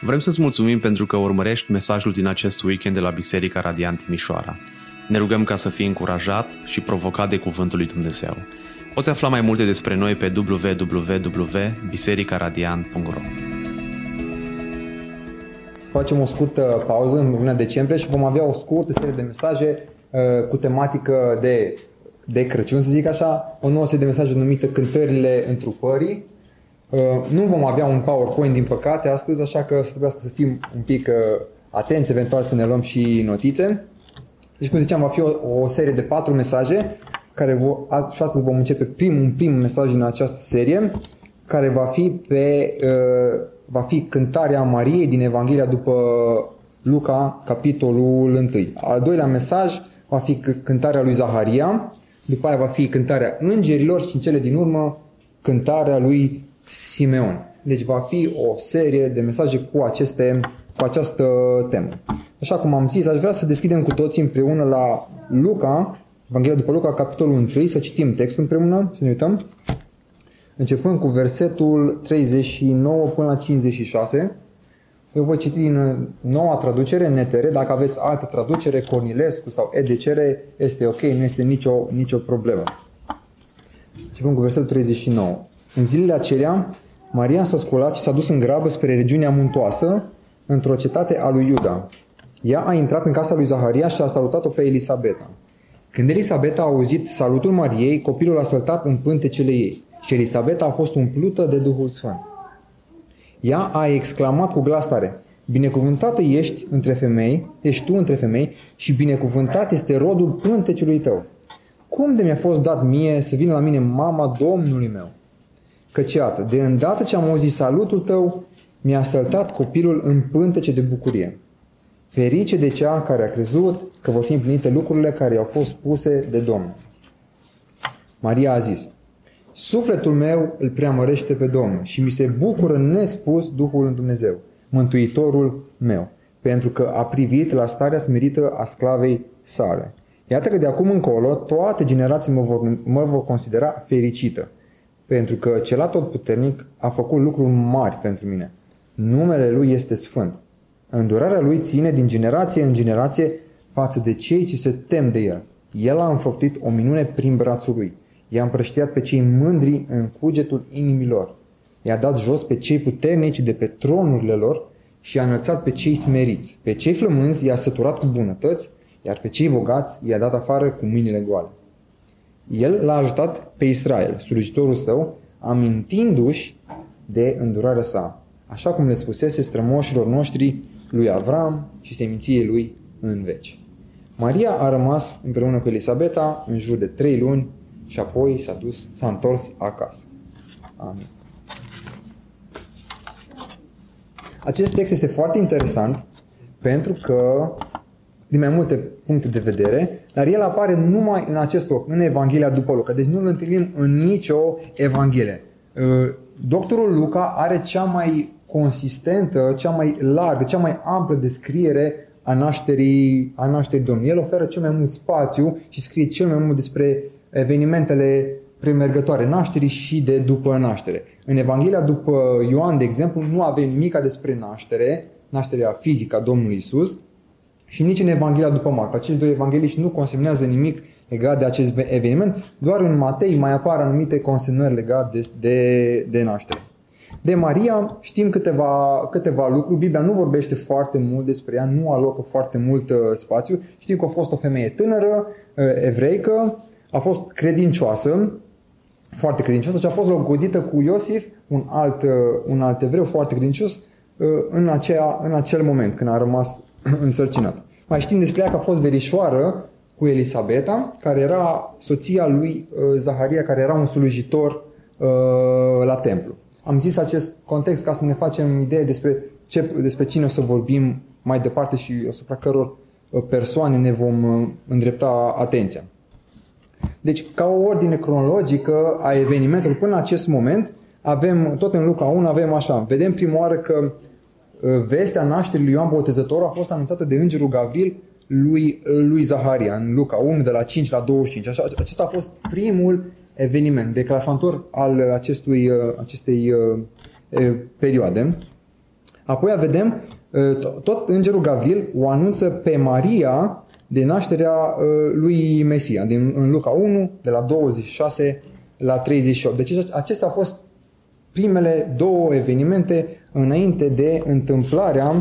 Vrem să-ți mulțumim pentru că urmărești mesajul din acest weekend de la Biserica Radiant Timișoara. Ne rugăm ca să fii încurajat și provocat de Cuvântul lui Dumnezeu. Poți afla mai multe despre noi pe www.bisericaradiant.ro Facem o scurtă pauză în luna decembrie și vom avea o scurtă serie de mesaje uh, cu tematică de, de Crăciun, să zic așa, o nouă serie de mesaje numită Cântările întrupării. Uh, nu vom avea un PowerPoint, din păcate, astăzi, așa că să trebuiască să fim un pic uh, atenți, eventual să ne luăm și notițe. Deci, cum ziceam, va fi o, o serie de patru mesaje, care vo, azi, și astăzi vom începe primul, un prim mesaj din această serie, care va fi pe uh, va fi cântarea Mariei din Evanghelia după Luca, capitolul 1. Al doilea mesaj va fi cântarea lui Zaharia, după aia va fi cântarea îngerilor și în cele din urmă cântarea lui Simeon. Deci va fi o serie de mesaje cu, aceste, cu această temă. Așa cum am zis, aș vrea să deschidem cu toții împreună la Luca, Evanghelia după Luca, capitolul 1, să citim textul împreună, să ne uităm. Începând cu versetul 39 până la 56. Eu voi citi din noua traducere, NTR. Dacă aveți altă traducere, Cornilescu sau EDCR, este ok, nu este nicio, nicio problemă. Începând cu versetul 39. În zilele acelea, Maria s-a sculat și s-a dus în grabă spre regiunea muntoasă, într-o cetate a lui Iuda. Ea a intrat în casa lui Zaharia și a salutat-o pe Elisabeta. Când Elisabeta a auzit salutul Mariei, copilul a săltat în pântecele ei și Elisabeta a fost umplută de Duhul Sfânt. Ea a exclamat cu glas tare, Binecuvântată ești între femei, ești tu între femei și binecuvântat este rodul pântecelui tău. Cum de mi-a fost dat mie să vină la mine mama Domnului meu? Căci iată, de îndată ce am auzit salutul tău, mi-a săltat copilul în pântece de bucurie. Ferice de cea care a crezut că vor fi împlinite lucrurile care i-au fost puse de Domnul. Maria a zis, Sufletul meu îl preamărește pe Domnul și mi se bucură nespus Duhul în Dumnezeu, Mântuitorul meu, pentru că a privit la starea smerită a sclavei sale. Iată că de acum încolo toate generațiile mă vor, mă vor considera fericită, pentru că cel atotputernic a făcut lucruri mari pentru mine. Numele Lui este sfânt. Îndurarea Lui ține din generație în generație față de cei ce se tem de El. El a înfăptit o minune prin brațul Lui I-a împrăștiat pe cei mândri în cugetul inimilor. I-a dat jos pe cei puternici de pe tronurile lor și i-a înălțat pe cei smeriți. Pe cei flămânzi i-a săturat cu bunătăți, iar pe cei bogați i-a dat afară cu mâinile goale. El l-a ajutat pe Israel, slujitorul său, amintindu-și de îndurarea sa, așa cum le spusese strămoșilor noștri lui Avram și seminției lui în veci. Maria a rămas împreună cu Elisabeta în jur de trei luni și apoi s-a dus, s-a întors acasă. Amin. Acest text este foarte interesant pentru că, din mai multe puncte de vedere, dar el apare numai în acest loc, în Evanghelia după Luca. Deci nu îl întâlnim în nicio Evanghelie. Uh, doctorul Luca are cea mai consistentă, cea mai largă, cea mai amplă descriere a nașterii, a nașterii Domnului. El oferă cel mai mult spațiu și scrie cel mai mult despre evenimentele premergătoare nașterii și de după naștere. În Evanghelia după Ioan, de exemplu, nu avem nimic despre naștere, nașterea fizică a Domnului Isus, și nici în Evanghelia după Marc. Acești doi evangeliști nu consemnează nimic legat de acest eveniment, doar în Matei mai apar anumite consemnări legate de, de, de naștere. De Maria știm câteva, câteva lucruri, Biblia nu vorbește foarte mult despre ea, nu alocă foarte mult uh, spațiu. Știm că a fost o femeie tânără, uh, evreică, a fost credincioasă, foarte credincioasă și a fost logodită cu Iosif, un alt, uh, un alt evreu foarte credincios, uh, în, aceea, în acel moment când a rămas însărcinat. Mai știm despre ea că a fost verișoară cu Elisabeta, care era soția lui uh, Zaharia, care era un slujitor la templu. Am zis acest context ca să ne facem idee despre, ce, despre cine o să vorbim mai departe și asupra căror persoane ne vom îndrepta atenția. Deci, ca o ordine cronologică a evenimentelor până în acest moment, avem, tot în Luca 1 avem așa, vedem prima oară că uh, vestea nașterii lui Ioan Botezător a fost anunțată de îngerul Gavril lui, uh, lui Zaharia în Luca 1 de la 5 la 25. Așa, acesta a fost primul eveniment declanșator al acestui, uh, acestei perioade. Apoi vedem, tot îngerul Gavril o anunță pe Maria de nașterea lui Mesia, din, în Luca 1, de la 26 la 38. Deci acestea au fost primele două evenimente înainte de întâmplarea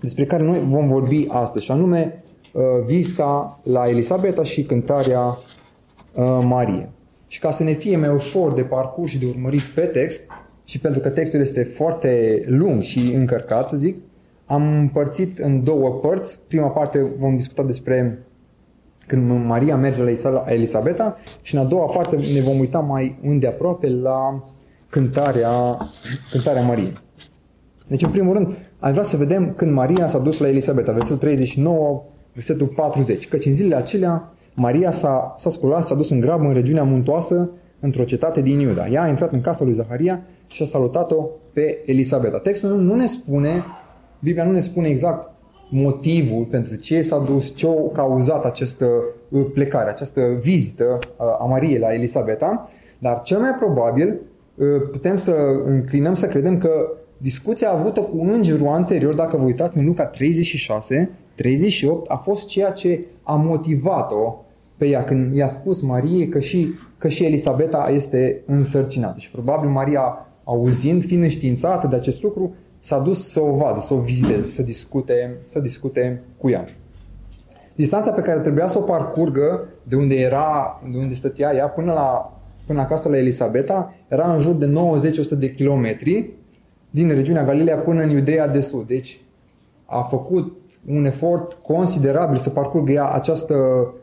despre care noi vom vorbi astăzi, și anume vista la Elisabeta și cântarea Marie. Și ca să ne fie mai ușor de parcurs și de urmărit pe text, și pentru că textul este foarte lung și încărcat, să zic, am împărțit în două părți. Prima parte vom discuta despre când Maria merge la Elisabeta și în a doua parte ne vom uita mai îndeaproape la cântarea, cântarea Mariei. Deci, în primul rând, aș vrea să vedem când Maria s-a dus la Elisabeta, versetul 39, versetul 40. Căci în zilele acelea Maria s-a, s-a sculat, s-a dus în grabă în regiunea muntoasă, într-o cetate din Iuda. Ea a intrat în casa lui Zaharia și a salutat-o pe Elisabeta. Textul nu ne spune, Biblia nu ne spune exact motivul pentru ce s-a dus, ce a cauzat această uh, plecare, această vizită uh, a Mariei la Elisabeta, dar cel mai probabil uh, putem să înclinăm să credem că discuția avută cu îngerul anterior, dacă vă uitați în Luca 36, 38, a fost ceea ce a motivat-o pe ea când i-a spus Mariei că și, că și Elisabeta este însărcinată. Și probabil Maria, auzind, fiind înștiințată de acest lucru, s-a dus să o vadă, să o viziteze, să discute, să discute cu ea. Distanța pe care trebuia să o parcurgă de unde era, de unde stătea ea până la până acasă la Elisabeta era în jur de 90-100 de kilometri din regiunea Galileea până în Iudeea de Sud. Deci a făcut un efort considerabil să parcurgă ea această,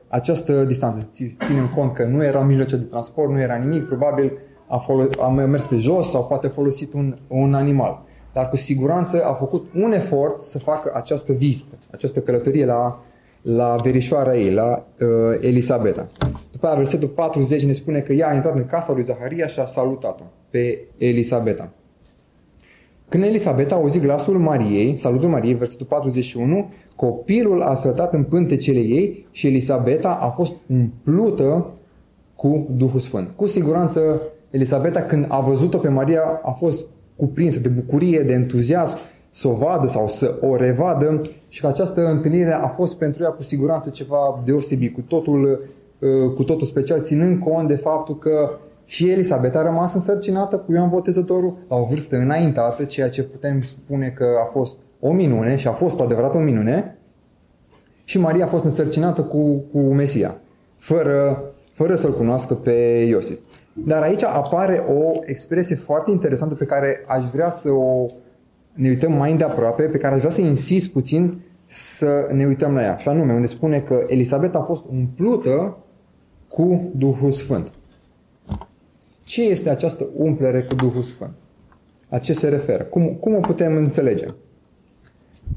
această distanță. Ținem cont că nu era mijloace de transport, nu era nimic, probabil a, folo- a mers pe jos sau poate folosit un, un animal. Dar cu siguranță a făcut un efort să facă această vizită, această călătorie la, la verișoara ei, la uh, Elisabeta. După aia, versetul 40 ne spune că ea a intrat în casa lui Zaharia și a salutat-o pe Elisabeta. Când Elisabeta a auzit glasul Mariei, salutul Mariei, versetul 41, copilul a sătat în pântecele ei și Elisabeta a fost umplută cu Duhul Sfânt. Cu siguranță, Elisabeta, când a văzut-o pe Maria, a fost cuprinsă de bucurie, de entuziasm, să o vadă sau să o revadă și că această întâlnire a fost pentru ea cu siguranță ceva deosebit, cu totul, uh, cu totul special, ținând cont de faptul că și Elisabeta a rămas însărcinată cu Ioan Botezătorul la o vârstă înaintată, ceea ce putem spune că a fost o minune și a fost cu adevărat o minune. Și Maria a fost însărcinată cu, cu Mesia, fără, fără să-l cunoască pe Iosif. Dar aici apare o expresie foarte interesantă pe care aș vrea să o ne uităm mai îndeaproape, pe care aș vrea să insist puțin să ne uităm la ea. Și anume, unde spune că Elisabeta a fost umplută cu Duhul Sfânt. Ce este această umplere cu Duhul Sfânt? La ce se referă? Cum, cum o putem înțelege?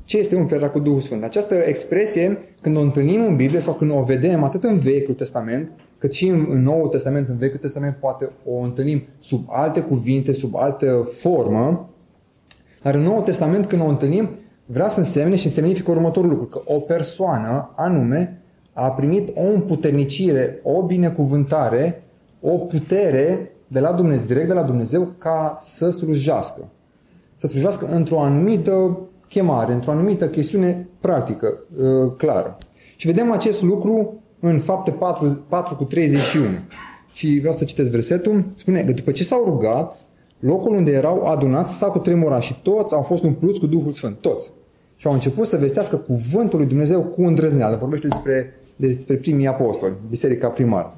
Ce este umplerea cu Duhul Sfânt? Această expresie, când o întâlnim în Biblie sau când o vedem atât în Vechiul Testament, cât și în Noul Testament, în Vechiul Testament, poate o întâlnim sub alte cuvinte, sub altă formă, dar în Noul Testament, când o întâlnim, vrea să însemne și semnifică următorul lucru, că o persoană, anume, a primit o împuternicire, o binecuvântare, o putere de la Dumnezeu, direct de la Dumnezeu, ca să slujească. Să slujească într-o anumită chemare, într-o anumită chestiune practică, uh, clară. Și vedem acest lucru în fapte 4, 4 cu 31. Și vreau să citesc versetul. Spune că după ce s-au rugat, locul unde erau adunați s-a cutremurat și toți au fost umpluți cu Duhul Sfânt. Toți. Și au început să vestească cuvântul lui Dumnezeu cu îndrăzneală. Vorbește despre, despre primii apostoli, biserica primară.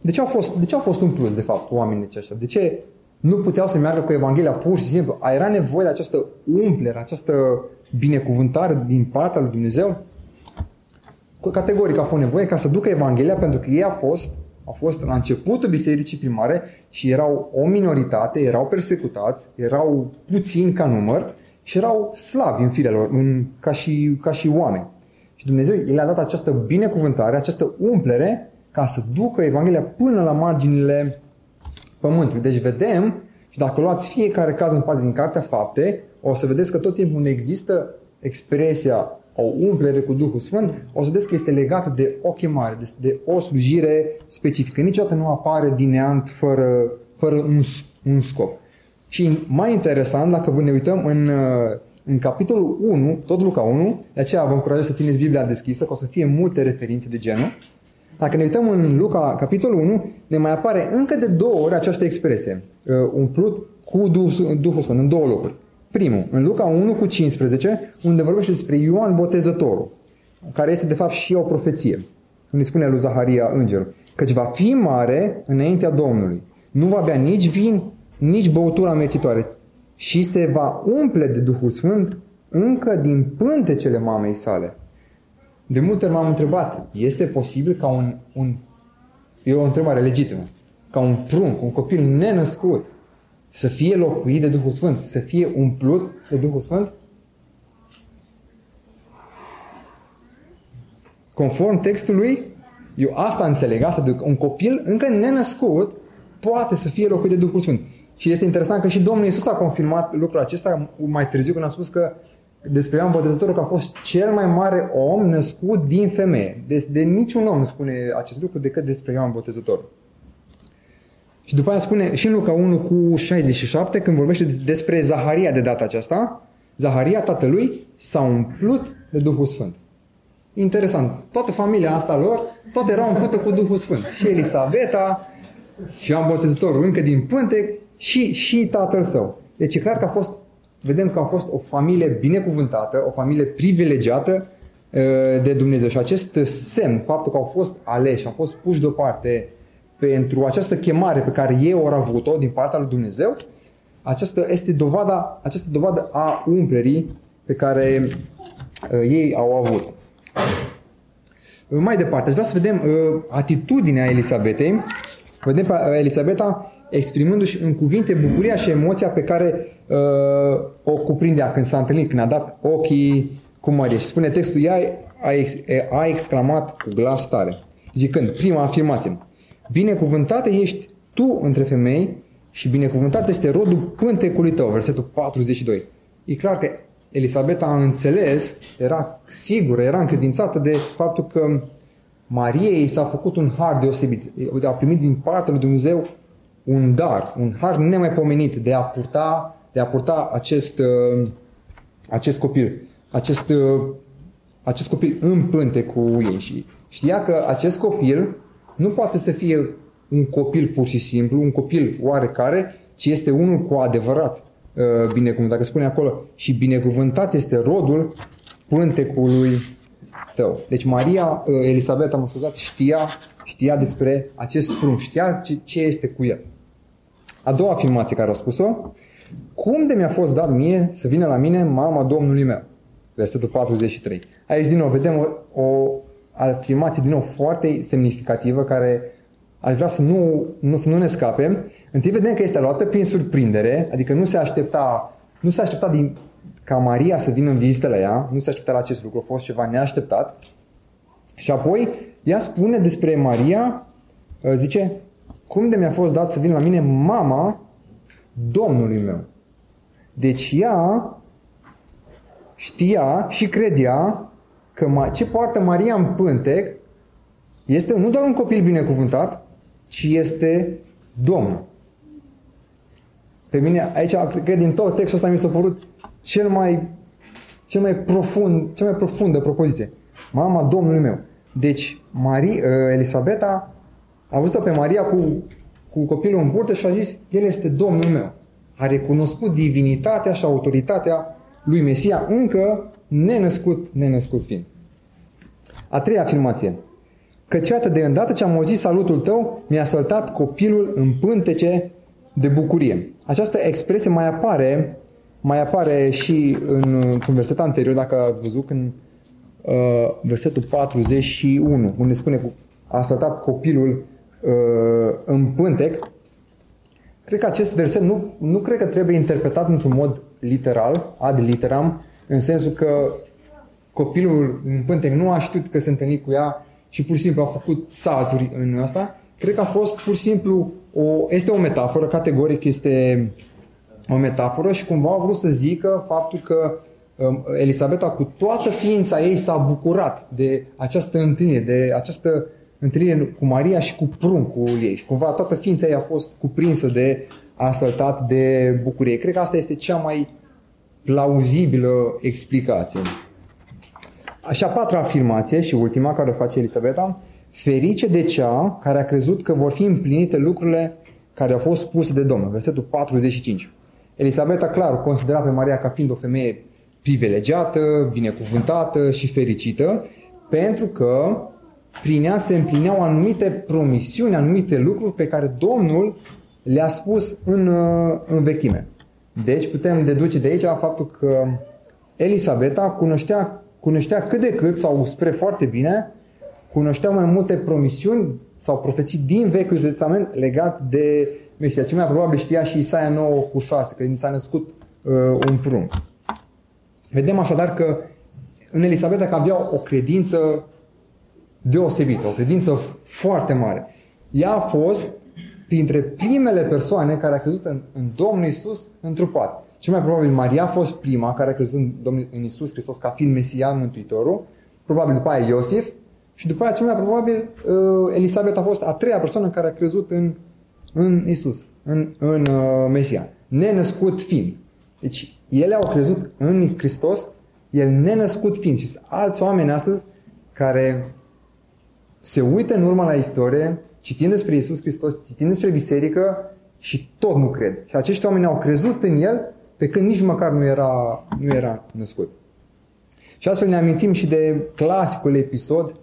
De ce au fost, de ce au fost umpluți, de fapt, oamenii aceștia? De ce nu puteau să meargă cu Evanghelia pur și simplu? Era nevoie de această umplere, această binecuvântare din partea lui Dumnezeu? Categoric a fost nevoie ca să ducă Evanghelia pentru că ei a fost, a fost la începutul bisericii primare și erau o minoritate, erau persecutați, erau puțini ca număr și erau slabi în firea lor, în, ca, și, ca și oameni. Și Dumnezeu le-a dat această binecuvântare, această umplere ca să ducă Evanghelia până la marginile pământului. Deci vedem, și dacă luați fiecare caz în parte din Cartea Fapte, o să vedeți că tot timpul unde există expresia o umplere cu Duhul Sfânt, o să vedeți că este legată de o chemare, de, de o slujire specifică. Niciodată nu apare din neant fără, fără un, un scop. Și mai interesant, dacă ne uităm în, uh, în capitolul 1, tot Luca 1, de aceea vă încurajez să țineți Biblia deschisă, că o să fie multe referințe de genul. Dacă ne uităm în Luca, capitolul 1, ne mai apare încă de două ori această expresie, uh, umplut cu Duhul, Duhul Sfânt, în două locuri. Primul, în Luca 1 cu 15, unde vorbește despre Ioan Botezătorul, care este de fapt și o profeție. Unde spune lui Zaharia îngerul, căci va fi mare înaintea Domnului. Nu va bea nici vin, nici băutura amețitoare, și se va umple de Duhul Sfânt încă din pântecele mamei sale. De multe ori m-am întrebat, este posibil ca un, un e o întrebare legitimă, ca un prunc, un copil nenăscut, să fie locuit de Duhul Sfânt, să fie umplut de Duhul Sfânt? Conform textului, eu asta înțeleg, asta de un copil încă nenăscut poate să fie locuit de Duhul Sfânt. Și este interesant că și Domnul Iisus a confirmat lucrul acesta mai târziu când a spus că despre Ioan Botezătorul că a fost cel mai mare om născut din femeie. De, de niciun om nu spune acest lucru decât despre Ioan Botezătorul. Și după aia spune și în Luca 1 cu 67, când vorbește despre Zaharia de data aceasta, Zaharia, tatălui, s-a umplut de Duhul Sfânt. Interesant. Toată familia asta lor, tot era umplută cu Duhul Sfânt. Și Elisabeta, și Ioan Botezătorul încă din pântec, și, și tatăl său. Deci e clar că a fost, vedem că a fost o familie binecuvântată, o familie privilegiată uh, de Dumnezeu. Și acest semn, faptul că au fost aleși, au fost puși deoparte pentru această chemare pe care ei au avut-o din partea lui Dumnezeu, aceasta este dovada, această dovadă a umplerii pe care uh, ei au avut. Mai departe, aș vrea să vedem uh, atitudinea Elisabetei. Vedem pe Elisabeta exprimându-și în cuvinte bucuria și emoția pe care uh, o cuprindea când s-a întâlnit, când a dat ochii cu Maria. Și spune textul, ea a, ex, a exclamat cu glas tare, zicând, prima afirmație, binecuvântată ești tu între femei și binecuvântat este rodul pântecului tău, versetul 42. E clar că Elisabeta a înțeles, era sigură, era încredințată de faptul că Mariei s-a făcut un har deosebit. A primit din partea lui Dumnezeu un dar, un har nemaipomenit de a purta, de a purta acest, uh, acest copil, acest, uh, acest copil în pânte cu ei și știa că acest copil nu poate să fie un copil pur și simplu, un copil oarecare, ci este unul cu adevărat uh, binecuvântat. Dacă spune acolo, și binecuvântat este rodul pântecului tău. Deci Maria, Elisabeta, mă scuzați, știa, știa despre acest prunc, știa ce, ce este cu el. A doua afirmație care a spus-o, cum de mi-a fost dat mie să vină la mine mama Domnului meu? Versetul 43. Aici din nou vedem o, o afirmație din nou foarte semnificativă care aș vrea să nu, nu, să nu ne scape. Întâi vedem că este luată prin surprindere, adică nu se aștepta, nu se aștepta din, ca Maria să vină în vizită la ea, nu se aștepta la acest lucru, a fost ceva neașteptat. Și apoi ea spune despre Maria, zice, cum de mi-a fost dat să vin la mine mama Domnului meu. Deci ea știa și credea că ce poartă Maria în pântec este nu doar un copil binecuvântat, ci este Domnul. Pe mine, aici, cred, din tot textul ăsta mi s-a părut cel mai, cel mai profund, cea mai profundă propoziție. Mama Domnului meu. Deci, Maria, Elisabeta a văzut-o pe Maria cu, cu copilul în burtă și a zis, El este Domnul meu. A recunoscut divinitatea și autoritatea lui Mesia încă nenăscut, nenăscut fiind. A treia afirmație. Căci iată de îndată ce am auzit salutul tău, mi-a săltat copilul în pântece de bucurie. Această expresie mai apare, mai apare și în, în versetul anterior, dacă ați văzut, în uh, versetul 41, unde spune că a săltat copilul Uh, în pântec, cred că acest verset nu, nu cred că trebuie interpretat într-un mod literal, ad literam, în sensul că copilul în pântec nu a știut că se întâlni cu ea și pur și simplu a făcut salturi în asta. Cred că a fost pur și simplu o, este o metaforă, categoric este o metaforă și cumva a vrut să zică faptul că um, Elisabeta cu toată ființa ei s-a bucurat de această întâlnire, de această întâlnire cu Maria și cu pruncul ei. Și cumva toată ființa ei a fost cuprinsă de a săltat de bucurie. Cred că asta este cea mai plauzibilă explicație. Așa patra afirmație și ultima care o face Elisabeta, ferice de cea care a crezut că vor fi împlinite lucrurile care au fost spuse de Domnul. Versetul 45. Elisabeta, clar, considera pe Maria ca fiind o femeie privilegiată, binecuvântată și fericită, pentru că prin ea se împlineau anumite promisiuni, anumite lucruri pe care Domnul le-a spus în, în vechime. Deci putem deduce de aici faptul că Elisabeta cunoștea, cunoștea cât de cât, sau spre foarte bine, cunoștea mai multe promisiuni sau profeții din Vechiul Testament legat de Mesia. Ce mai probabil știa și Isaia 9 cu 6, că ni s-a născut uh, un prunc. Vedem așadar că în Elisabeta că avea o credință deosebită, o credință foarte mare. Ea a fost printre primele persoane care a crezut în, în Domnul Isus întrupat. Cel mai probabil Maria a fost prima care a crezut în, Domnul, în Isus Hristos ca fiind Mesia, Mântuitorul, probabil după aia Iosif și după aia cel mai probabil uh, Elisabeta a fost a treia persoană care a crezut în, în Isus, în, în uh, Mesia, nenăscut fiind. Deci ele au crezut în Hristos, el nenăscut fiind. Și sunt alți oameni astăzi care se uită în urma la istorie, citind despre Isus Hristos, citind despre biserică și tot nu cred. Și acești oameni au crezut în El pe când nici măcar nu era, nu era născut. Și astfel ne amintim și de clasicul episod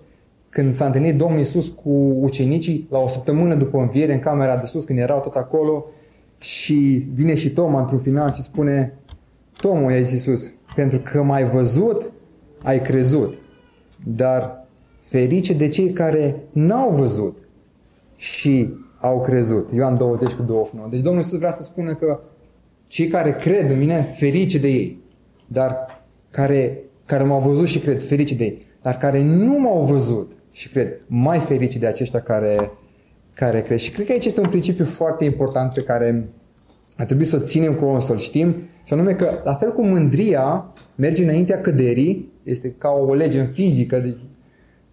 când s-a întâlnit Domnul Isus cu ucenicii la o săptămână după înviere în camera de sus, când erau toți acolo și vine și Toma într-un final și spune Toma, i-a zis Iisus, pentru că m-ai văzut, ai crezut. Dar ferice de cei care n-au văzut și au crezut. Ioan 20 cu 29. Deci Domnul Iisus vrea să spună că cei care cred în mine, ferice de ei. Dar care, care m-au văzut și cred, ferice de ei. Dar care nu m-au văzut și cred, mai ferice de aceștia care, care cred. Și cred că aici este un principiu foarte important pe care ar trebui să-l ținem cu să-l știm, și anume că, la fel cum mândria merge înaintea căderii, este ca o lege în fizică, deci,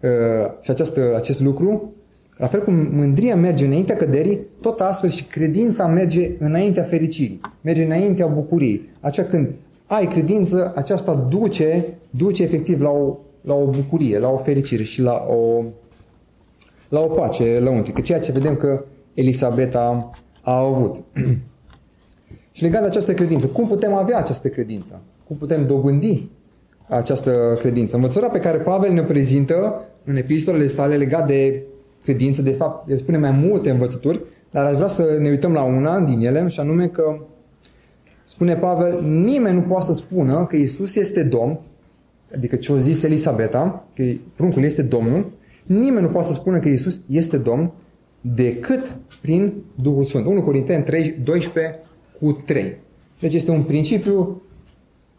uh, și această, acest lucru, la fel cum mândria merge înaintea căderii, tot astfel și credința merge înaintea fericirii, merge înaintea bucuriei. Aceea când ai credință, aceasta duce, duce efectiv la o, la o bucurie, la o fericire și la o, la o pace lăuntrică, ceea ce vedem că Elisabeta a avut. Și legat de această credință, cum putem avea această credință? Cum putem dobândi această credință? Învățătura pe care Pavel ne prezintă în epistolele sale legat de credință, de fapt, el spune mai multe învățături, dar aș vrea să ne uităm la una din ele, și anume că spune Pavel, nimeni nu poate să spună că Isus este Domn, adică ce o zis Elisabeta, că pruncul este Domnul, nimeni nu poate să spună că Isus este Domn decât prin Duhul Sfânt. 1 Corinteni 3, 12 cu 3. Deci este un principiu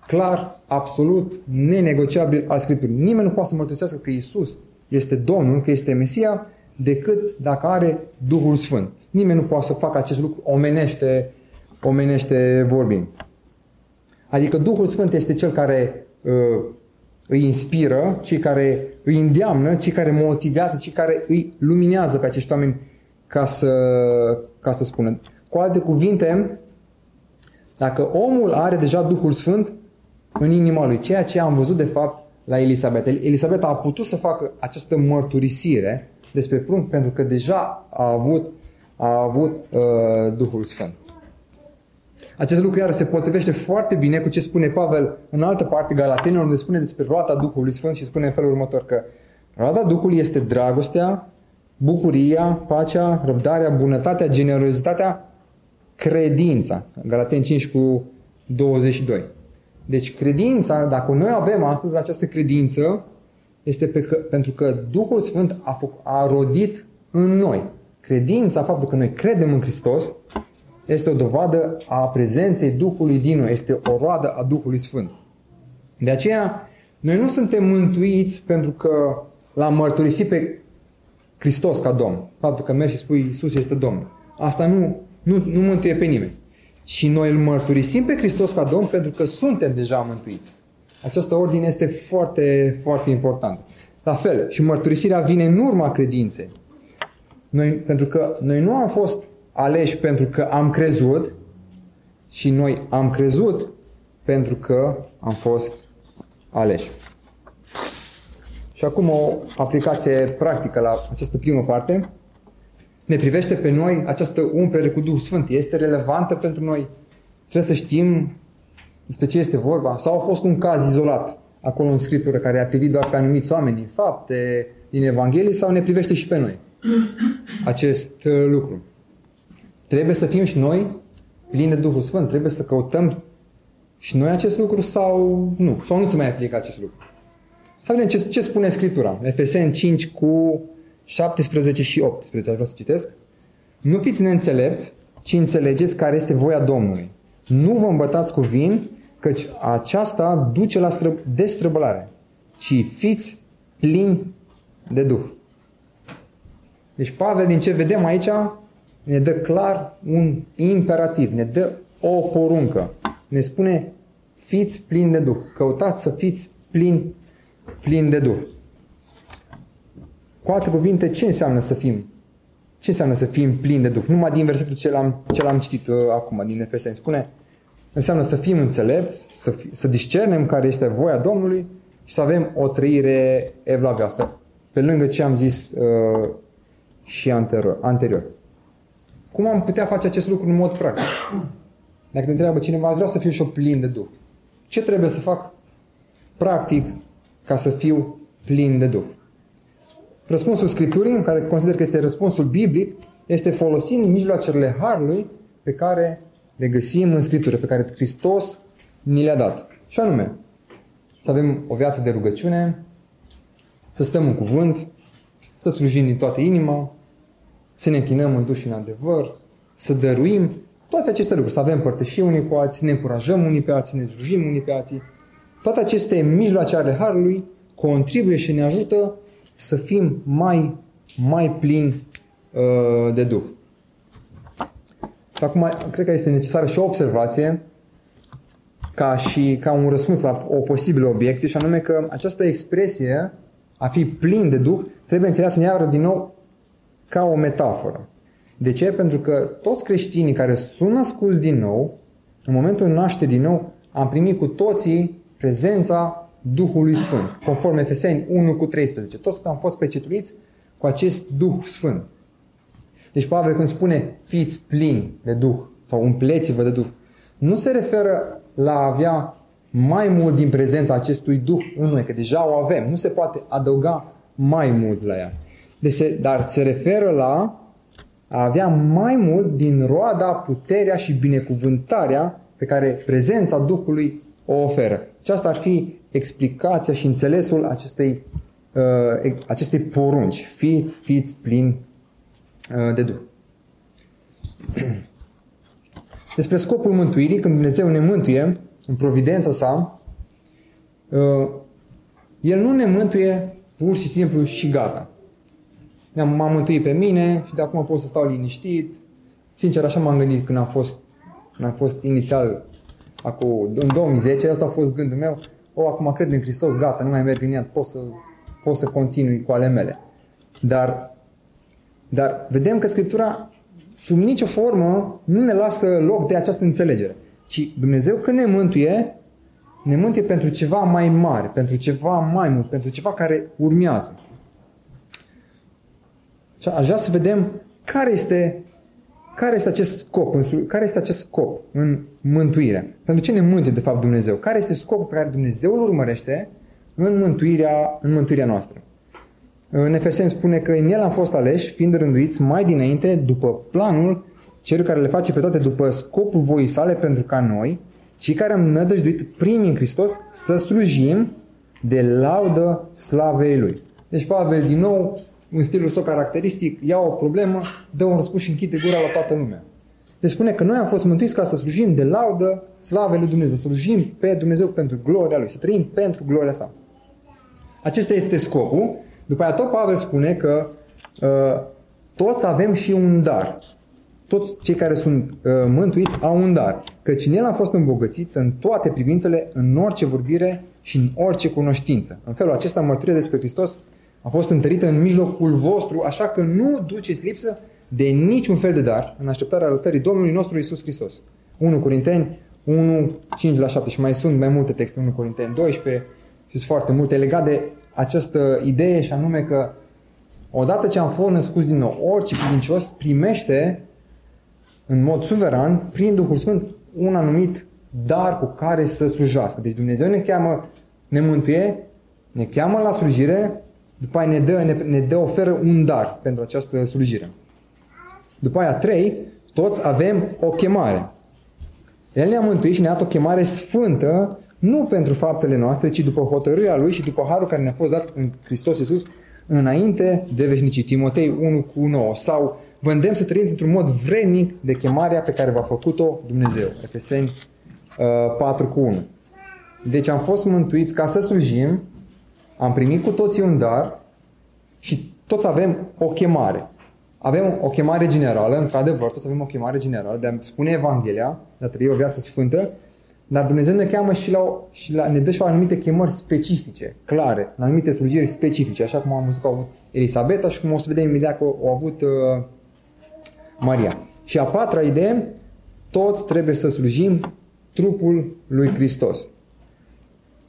clar, absolut, nenegociabil al Scripturii. Nimeni nu poate să mărturisească că Isus este Domnul, că este Mesia, decât dacă are Duhul Sfânt. Nimeni nu poate să facă acest lucru omenește, omenește vorbind. Adică Duhul Sfânt este cel care uh, îi inspiră, cei care îi îndeamnă, cei care motivează, cei care îi luminează pe acești oameni ca să, ca să spună. Cu alte cuvinte, dacă omul are deja Duhul Sfânt în inima lui, ceea ce am văzut de fapt la Elisabeta. Elisabeta a putut să facă această mărturisire despre prunc pentru că deja a avut, a avut uh, Duhul Sfânt. Acest lucru iar se potrivește foarte bine cu ce spune Pavel în altă parte, Galatenilor, unde spune despre roata Duhului Sfânt și spune în felul următor că roata Duhului este dragostea, bucuria, pacea, răbdarea, bunătatea, generozitatea, credința. Galaten 5 cu 22. Deci credința, dacă noi avem astăzi această credință, este pe că, pentru că Duhul Sfânt a, făc, a rodit în noi. Credința, faptul că noi credem în Hristos, este o dovadă a prezenței Duhului din noi, este o roadă a Duhului Sfânt. De aceea, noi nu suntem mântuiți pentru că l-am mărturisit pe Hristos ca Domn. Faptul că mergi și spui Isus este Domn. Asta nu nu, nu mântuie pe nimeni. Și noi îl mărturisim pe Hristos ca Domn pentru că suntem deja mântuiți. Această ordine este foarte, foarte importantă. La fel, și mărturisirea vine în urma credinței. Noi, pentru că noi nu am fost aleși pentru că am crezut și noi am crezut pentru că am fost aleși. Și acum o aplicație practică la această primă parte. Ne privește pe noi această umplere cu Duhul Sfânt. Este relevantă pentru noi? Trebuie să știm despre ce este vorba? Sau a fost un caz izolat acolo în Scriptură care a privit doar pe anumiți oameni din fapte, din Evanghelie sau ne privește și pe noi acest uh, lucru? Trebuie să fim și noi plini de Duhul Sfânt? Trebuie să căutăm și noi acest lucru sau nu? Sau nu se mai aplică acest lucru? Hai vedem ce, ce spune Scriptura. Efeseni 5 cu 17 și 18. Aș vrea să citesc. Nu fiți neînțelepți, ci înțelegeți care este voia Domnului. Nu vă îmbătați cu vin, căci aceasta duce la stră- destrăbălare, ci fiți plini de Duh. Deci Pavel, din ce vedem aici, ne dă clar un imperativ, ne dă o poruncă. Ne spune, fiți plini de Duh. Căutați să fiți plini, plini de Duh. Cu alte cuvinte, ce înseamnă să fim? Ce înseamnă să fim plini de Duh? Numai din versetul ce l-am, ce l-am citit uh, acum, din Efeseni, spune, înseamnă să fim înțelepți, să, fi, să discernem care este voia Domnului și să avem o trăire evlavioasă, pe lângă ce am zis uh, și anterior. anterior. Cum am putea face acest lucru în mod practic? Dacă te întreabă cineva, vreau să fiu și eu plin de Duh. Ce trebuie să fac practic ca să fiu plin de Duh? Răspunsul Scripturii, în care consider că este răspunsul biblic, este folosind mijloacele Harului pe care le găsim în Scriptură, pe care Hristos ni le-a dat. Și anume, să avem o viață de rugăciune, să stăm în cuvânt, să slujim din toată inima, să ne închinăm în duș și în adevăr, să dăruim, toate aceste lucruri, să avem părtășii unii cu alții, ne încurajăm unii pe alții, ne slujim unii pe alții. Toate aceste mijloace ale Harului contribuie și ne ajută să fim mai, mai plini uh, de Duh. Și acum, cred că este necesară și o observație ca și ca un răspuns la o posibilă obiecție, și anume că această expresie a fi plin de Duh trebuie înțeleasă iară din nou ca o metaforă. De ce? Pentru că toți creștinii care sunt născuți din nou, în momentul naște din nou, am primit cu toții prezența Duhului Sfânt, conform Efeseni 1 cu 13. Toți am fost pecetuiți cu acest Duh Sfânt. Deci Pavel când spune fiți plini de Duh sau umpleți-vă de Duh, nu se referă la a avea mai mult din prezența acestui Duh în noi, că deja o avem. Nu se poate adăuga mai mult la ea. Deci se, dar se referă la a avea mai mult din roada, puterea și binecuvântarea pe care prezența Duhului o oferă. Și asta ar fi explicația și înțelesul acestei, uh, acestei porunci. Fiți, fiți plini uh, de Duh. Despre scopul mântuirii, când Dumnezeu ne mântuie în providența sa, uh, El nu ne mântuie pur și simplu și gata. M-am mântuit pe mine și de acum pot să stau liniștit. Sincer, așa m-am gândit când am fost, când am fost inițial acum, în 2010, asta a fost gândul meu. O, acum cred în Hristos, gata, nu mai merg în ea, pot să, pot să continui cu ale mele. Dar, dar vedem că Scriptura sub nicio formă nu ne lasă loc de această înțelegere. Ci Dumnezeu când ne mântuie, ne mântuie pentru ceva mai mare, pentru ceva mai mult, pentru ceva care urmează. Și aș vrea să vedem care este, care este acest scop, care este acest scop în mântuire. Pentru ce ne mântuie de fapt Dumnezeu? Care este scopul pe care Dumnezeu îl urmărește în mântuirea, în mântuirea noastră? În Efeseni spune că în el am fost aleși, fiind rânduiți mai dinainte, după planul celui care le face pe toate după scopul voii sale pentru ca noi, cei care am nădăjduit primii în Hristos, să slujim de laudă slavei Lui. Deci Pavel din nou în stilul său caracteristic, ia o problemă, dă un răspuns și închide gura la toată lumea. Deci spune că noi am fost mântuiți ca să slujim de laudă slavei lui Dumnezeu, să slujim pe Dumnezeu pentru gloria Lui, să trăim pentru gloria sa. Acesta este scopul. După aceea tot Pavel spune că uh, toți avem și un dar. Toți cei care sunt uh, mântuiți au un dar. Căci în el am fost îmbogățiți în toate privințele, în orice vorbire și în orice cunoștință. În felul acesta mărturie despre Hristos a fost întărită în mijlocul vostru, așa că nu duceți lipsă de niciun fel de dar în așteptarea arătării Domnului nostru Isus Hristos. 1 Corinteni 1, 5 la 7 și mai sunt mai multe texte, 1 Corinteni 12 și sunt foarte multe legat de această idee și anume că odată ce am fost născuți din nou, orice credincios primește în mod suveran, prin Duhul Sfânt, un anumit dar cu care să slujească. Deci Dumnezeu ne cheamă, ne mântuie, ne cheamă la slujire, după aia ne dă, ne, ne dă, oferă un dar pentru această slujire. După aia, trei, toți avem o chemare. El ne-a mântuit și ne-a dat o chemare sfântă, nu pentru faptele noastre, ci după hotărârea Lui și după harul care ne-a fost dat în Hristos Iisus înainte de veșnicii. Timotei 1 cu 9. Sau vă îndemn să trăiți într-un mod vrednic de chemarea pe care v-a făcut-o Dumnezeu. Efeseni 4 uh, cu 1. Deci am fost mântuiți ca să slujim, am primit cu toții un dar și toți avem o chemare. Avem o chemare generală, într-adevăr, toți avem o chemare generală de a spune Evanghelia, de a trăi o viață sfântă, dar Dumnezeu ne cheamă și, la, o, și la, ne dă și la anumite chemări specifice, clare, la anumite slujiri specifice, așa cum am văzut că au avut Elisabeta și cum o să vedem imediat că au avut uh, Maria. Și a patra idee, toți trebuie să slujim trupul lui Hristos.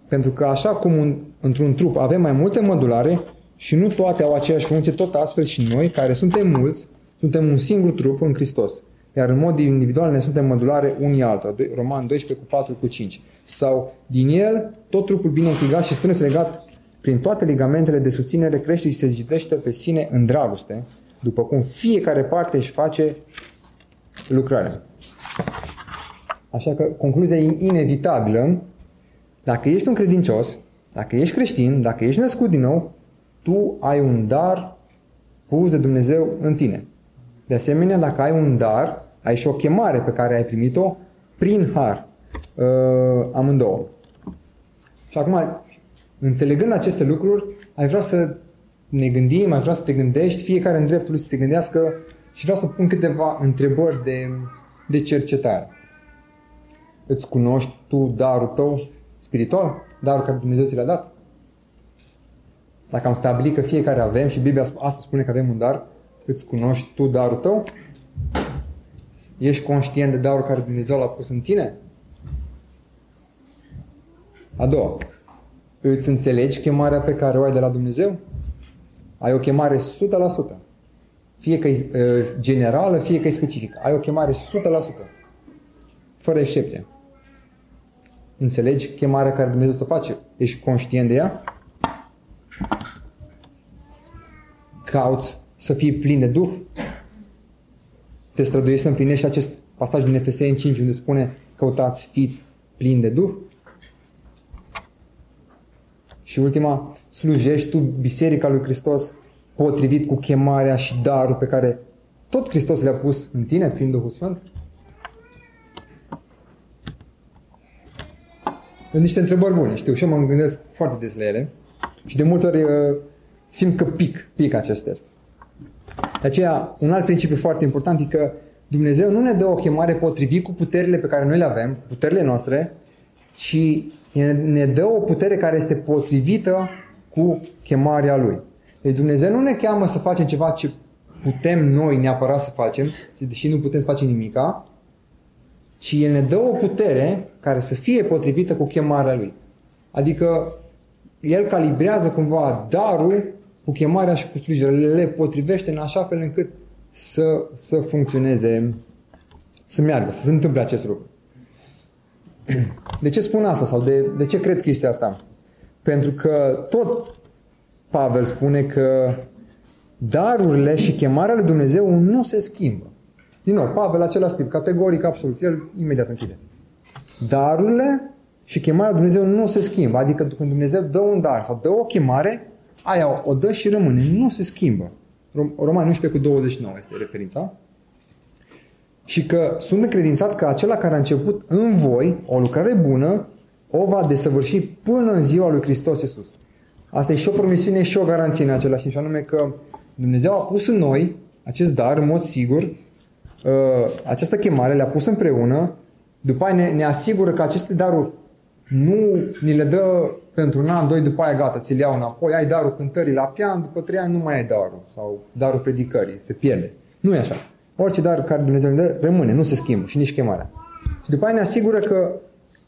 Pentru că așa cum un, într-un trup avem mai multe mădulare și nu toate au aceeași funcție, tot astfel și noi, care suntem mulți, suntem un singur trup în Hristos. Iar în mod individual ne suntem mădulare unii altora. Roman 12 cu 4 cu 5. Sau din el, tot trupul bine înfigat și strâns legat prin toate ligamentele de susținere crește și se zidește pe sine în dragoste, după cum fiecare parte își face lucrarea. Așa că concluzia e inevitabilă. Dacă ești un credincios, dacă ești creștin, dacă ești născut din nou, tu ai un dar pus de Dumnezeu în tine. De asemenea, dacă ai un dar, ai și o chemare pe care ai primit-o prin har. Uh, amândouă. Și acum, înțelegând aceste lucruri, ai vrea să ne gândim, ai vrea să te gândești, fiecare în dreptul lui să se gândească și vreau să pun câteva întrebări de, de cercetare. Îți cunoști tu darul tău spiritual? Darul care Dumnezeu ți l-a dat? Dacă am stabilit că fiecare avem și Biblia asta spune că avem un dar, îți cunoști tu darul tău? Ești conștient de darul care Dumnezeu l-a pus în tine? A doua, îți înțelegi chemarea pe care o ai de la Dumnezeu? Ai o chemare 100%. Fie că e uh, generală, fie că e specifică. Ai o chemare 100%. Fără excepție. Înțelegi chemarea care Dumnezeu să face? Ești conștient de ea? Cauți să fii plin de Duh? Te străduiești să împlinești acest pasaj din Efeseni 5 unde spune căutați fiți plini de Duh? Și ultima, slujești tu Biserica lui Hristos potrivit cu chemarea și darul pe care tot Hristos le-a pus în tine prin Duhul Sfânt? Sunt niște întrebări bune, știu, și eu mă gândesc foarte des la ele și de multe ori uh, simt că pic, pic acest test. De aceea, un alt principiu foarte important e că Dumnezeu nu ne dă o chemare potrivit cu puterile pe care noi le avem, puterile noastre, ci ne dă o putere care este potrivită cu chemarea Lui. Deci Dumnezeu nu ne cheamă să facem ceva ce putem noi neapărat să facem, deși nu putem să facem nimica, ci El ne dă o putere care să fie potrivită cu chemarea Lui. Adică El calibrează cumva darul cu chemarea și cu slujirea, le potrivește în așa fel încât să, să funcționeze, să meargă, să se întâmple acest lucru. De ce spun asta sau de, de ce cred chestia asta? Pentru că tot Pavel spune că darurile și chemarea lui Dumnezeu nu se schimbă. Din nou, Pavel, același tip, categoric, absolut, el imediat închide. Darurile și chemarea lui Dumnezeu nu se schimbă. Adică când Dumnezeu dă un dar sau dă o chemare, aia o dă și rămâne, nu se schimbă. Roman 11 cu 29 este referința. Și că sunt încredințat că acela care a început în voi o lucrare bună o va desăvârși până în ziua lui Hristos Iisus. Asta e și o promisiune și o garanție în același timp, și anume că Dumnezeu a pus în noi acest dar, în mod sigur, uh, această chemare le-a pus împreună, după aia ne, ne asigură că aceste daruri nu ni le dă pentru un an, doi, după aia gata, ți-l iau înapoi, ai darul cântării la pian, după trei ani nu mai ai darul, sau darul predicării, se pierde. Nu e așa. Orice dar care Dumnezeu ne dă, rămâne, nu se schimbă și nici chemarea. Și după aia ne asigură că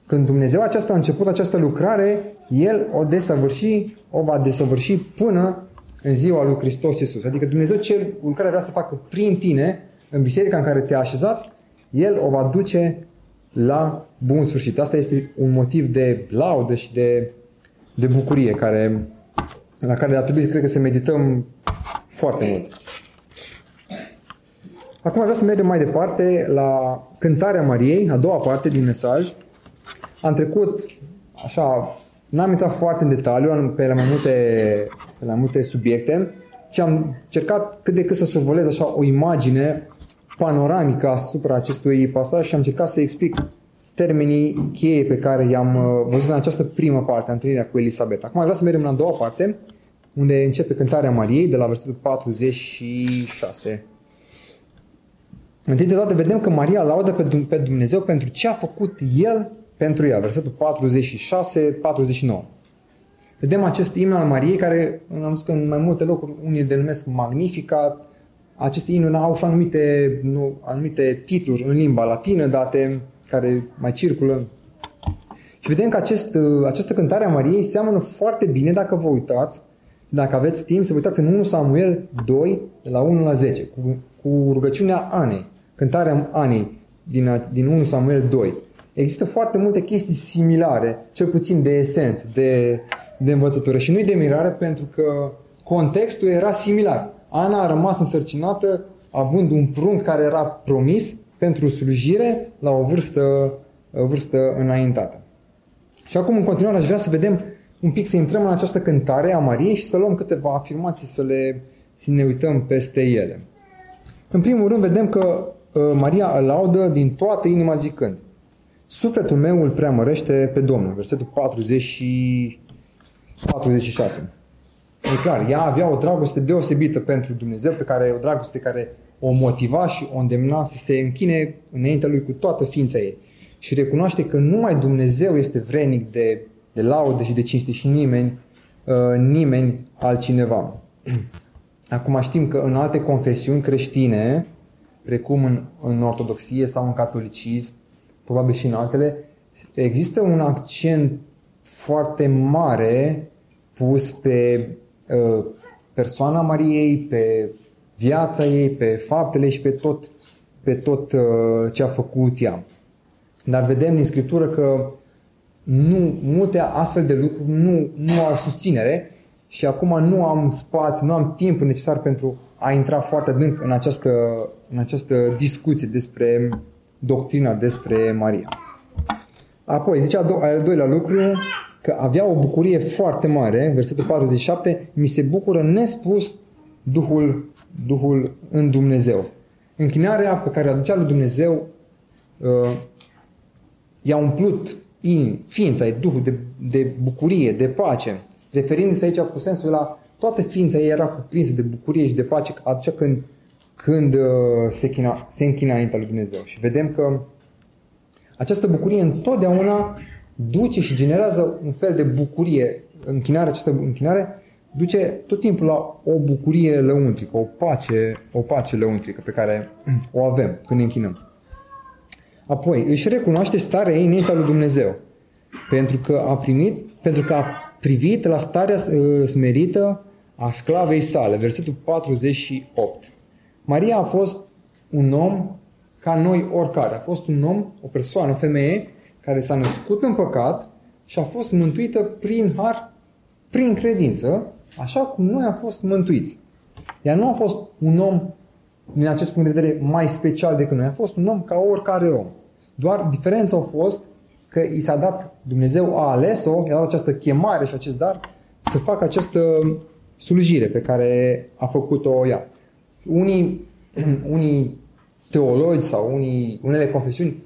când Dumnezeu aceasta a început această lucrare, El o desăvârși, o va desăvârși până în ziua lui Hristos Iisus. Adică Dumnezeu ce lucrare vrea să facă prin tine, în biserica în care te-a așezat, El o va duce la bun sfârșit. Asta este un motiv de laudă și de, de bucurie care, la care ar trebui, cred că, să medităm foarte mult. Acum vreau să mergem mai departe la cântarea Mariei, a doua parte din mesaj. Am trecut, așa, n-am intrat foarte în detaliu pe la mai multe, pe la multe subiecte, ci am încercat cât de cât să survolez așa o imagine panoramică asupra acestui pasaj și am încercat să explic termenii cheie pe care i-am uh, văzut în această primă parte a întâlnirea cu Elisabeta. Acum vreau să mergem la a doua parte, unde începe cântarea Mariei, de la versetul 46. Întâi de toate vedem că Maria laudă pe Dumnezeu pentru ce a făcut El pentru ea. Versetul 46-49. Vedem acest imn al Mariei care am zis că în mai multe locuri unii denumesc Magnificat. Aceste imnuri au și anumite, nu, anumite titluri în limba latină date care mai circulă. Și vedem că acest, această cântare a Mariei seamănă foarte bine dacă vă uitați dacă aveți timp să vă uitați în 1 Samuel 2, de la 1 la 10, cu, cu rugăciunea Anei cântarea Anei din, din 1 Samuel 2. Există foarte multe chestii similare, cel puțin de esență, de, de învățătură. Și nu-i de mirare pentru că contextul era similar. Ana a rămas însărcinată având un prunc care era promis pentru slujire la o vârstă, o vârstă înaintată. Și acum, în continuare, aș vrea să vedem un pic, să intrăm în această cântare a Mariei și să luăm câteva afirmații, să, le, să ne uităm peste ele. În primul rând, vedem că Uh, Maria îl laudă din toată inima zicând Sufletul meu îl preamărește pe Domnul. Versetul 40 și 46. E clar, ea avea o dragoste deosebită pentru Dumnezeu, pe care o dragoste care o motiva și o îndemna să se închine înaintea lui cu toată ființa ei. Și recunoaște că numai Dumnezeu este vrenic de, de laudă și de cinste și nimeni, uh, nimeni altcineva. Acum știm că în alte confesiuni creștine, precum în, în ortodoxie sau în catolicism, probabil și în altele, există un accent foarte mare pus pe uh, persoana Mariei, pe viața ei, pe faptele și pe tot, pe tot uh, ce a făcut ea. Dar vedem din Scriptură că nu, multe astfel de lucruri nu, nu au susținere și acum nu am spațiu, nu am timp necesar pentru a intra foarte adânc în această, în această discuție despre doctrina despre Maria. Apoi, zicea al doilea lucru, că avea o bucurie foarte mare, versetul 47, mi se bucură nespus Duhul, Duhul în Dumnezeu. Închinarea pe care o aducea lui Dumnezeu uh, i-a umplut in, ființa, Duhul de, de bucurie, de pace, referindu-se aici cu sensul la toată ființa ei era cuprinsă de bucurie și de pace atunci când, când uh, se, china, se închina înaintea lui Dumnezeu. Și vedem că această bucurie întotdeauna duce și generează un fel de bucurie. Închinarea, această închinare duce tot timpul la o bucurie lăuntrică, o pace, o pace lăuntrică pe care o avem când ne închinăm. Apoi, își recunoaște starea ei înaintea lui Dumnezeu. Pentru că a primit, pentru că a privit la starea uh, smerită a sclavei sale, versetul 48. Maria a fost un om ca noi oricare. A fost un om, o persoană, o femeie care s-a născut în păcat și a fost mântuită prin har, prin credință, așa cum noi am fost mântuiți. Ea nu a fost un om, din acest punct de vedere, mai special decât noi. A fost un om ca oricare om. Doar diferența a fost că i s-a dat, Dumnezeu a ales-o, i-a dat această chemare și acest dar să facă această slujire pe care a făcut-o ea. Unii, unii teologi sau unii, unele confesiuni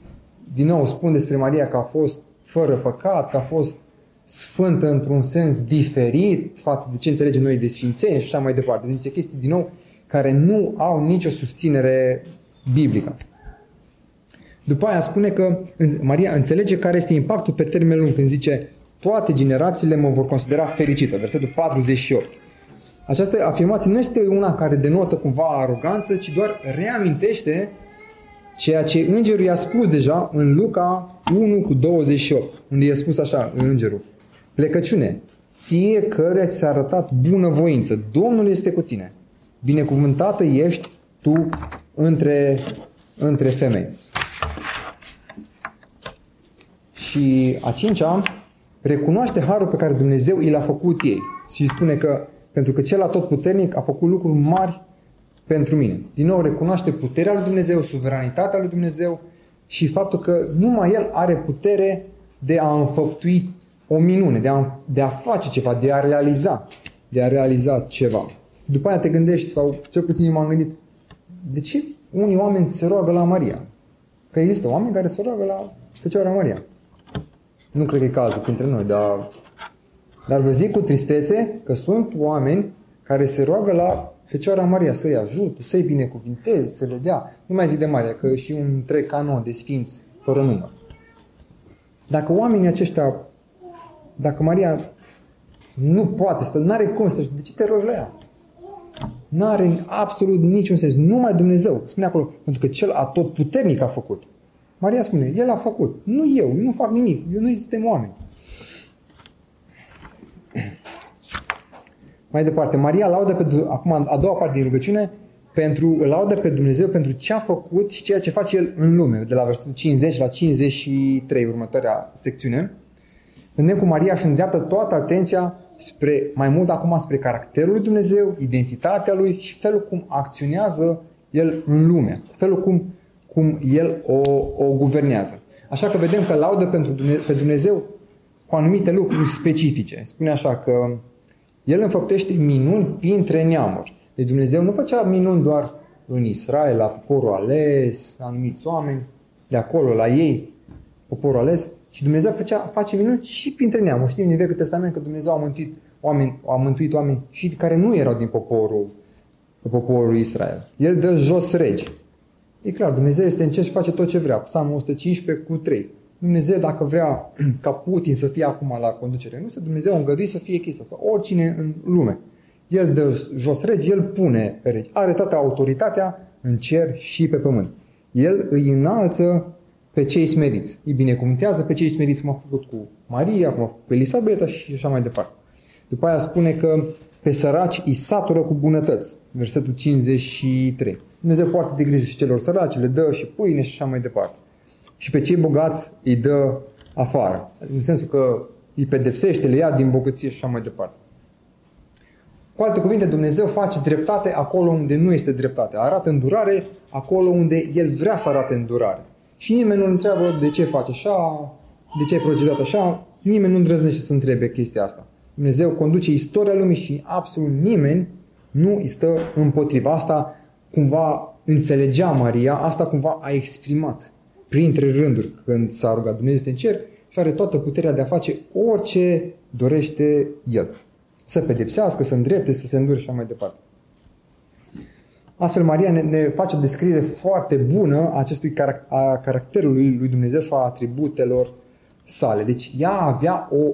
din nou spun despre Maria că a fost fără păcat, că a fost sfântă într-un sens diferit față de ce înțelegem noi de sfințenie și așa mai departe. Deci niște chestii, din nou, care nu au nicio susținere biblică. După aia spune că Maria înțelege care este impactul pe termen lung când zice toate generațiile mă vor considera fericită. Versetul 48. Această afirmație nu este una care denotă cumva aroganță, ci doar reamintește ceea ce îngerul i-a spus deja în Luca 1 cu 28, unde i-a spus așa îngerul. Plecăciune, ție care ți-a arătat bunăvoință, Domnul este cu tine. Binecuvântată ești tu între, între femei. Și a cincea, recunoaște harul pe care Dumnezeu i l-a făcut ei. Și spune că pentru că cel atotputernic a făcut lucruri mari pentru mine. Din nou, recunoaște puterea lui Dumnezeu, suveranitatea lui Dumnezeu și faptul că numai El are putere de a înfăptui o minune, de a, de a face ceva, de a realiza, de a realiza ceva. După aia te gândești, sau cel puțin eu m-am gândit, de ce unii oameni se roagă la Maria? Că există oameni care se roagă la Fecioara Maria. Nu cred că e cazul printre noi, dar, dar vă zic cu tristețe că sunt oameni care se roagă la Fecioara Maria să-i ajute, să-i binecuvinteze, să le dea. Nu mai zic de Maria, că și un întreg canon de sfinți fără număr. Dacă oamenii aceștia, dacă Maria nu poate să, nu are cum să, de ce te rogi la ea? Nu are absolut niciun sens. Numai Dumnezeu. Spune acolo, pentru că cel atotputernic a făcut. Maria spune, El a făcut. Nu eu, eu nu fac nimic. Eu nu suntem oameni. Mai departe, Maria laudă pe, acum a doua parte din rugăciune, pentru, laudă pe Dumnezeu pentru ce a făcut și ceea ce face El în lume, de la versetul 50 la 53, următoarea secțiune. Vedem cum Maria își îndreaptă toată atenția spre, mai mult acum spre caracterul lui Dumnezeu, identitatea lui și felul cum acționează El în lume, felul cum, cum El o, o guvernează. Așa că vedem că laudă pentru Dumnezeu, pe Dumnezeu cu anumite lucruri specifice. Spune așa că el înfăptește minuni printre neamuri. Deci Dumnezeu nu făcea minuni doar în Israel, la poporul ales, la anumiți oameni, de acolo, la ei, poporul ales, și Dumnezeu făcea, face minuni și printre neamuri. Știm din Vechiul Testament că Dumnezeu a mântuit oameni, a mântuit oameni și care nu erau din poporul, poporul Israel. El dă jos regi. E clar, Dumnezeu este în ce și face tot ce vrea. Psalmul 115 cu 3. Dumnezeu, dacă vrea ca Putin să fie acum la conducere nu, să Dumnezeu îngădui să fie chestia asta. Oricine în lume. El dă jos regi, el pune pe regi. Are toată autoritatea în cer și pe pământ. El îi înalță pe cei smeriți. Îi binecuvântează pe cei smeriți, cum a făcut cu Maria, cum a făcut cu Elisabeta și așa mai departe. După aia spune că pe săraci îi satură cu bunătăți. Versetul 53. Dumnezeu poartă de grijă și celor săraci, le dă și pâine și așa mai departe și pe cei bogați îi dă afară. În sensul că îi pedepsește, le ia din bogăție și așa mai departe. Cu alte cuvinte, Dumnezeu face dreptate acolo unde nu este dreptate. Arată îndurare acolo unde El vrea să arate îndurare. Și nimeni nu întreabă de ce face așa, de ce ai procedat așa, nimeni nu îndrăznește să întrebe chestia asta. Dumnezeu conduce istoria lumii și absolut nimeni nu îi stă împotriva. Asta cumva înțelegea Maria, asta cumva a exprimat printre rânduri când s-a rugat Dumnezeu este în cer și are toată puterea de a face orice dorește El. Să pedepsească, să îndrepte, să se îndure și așa mai departe. Astfel, Maria ne, ne face o descriere foarte bună a acestui carac- a caracterului lui Dumnezeu și a atributelor sale. Deci ea avea o,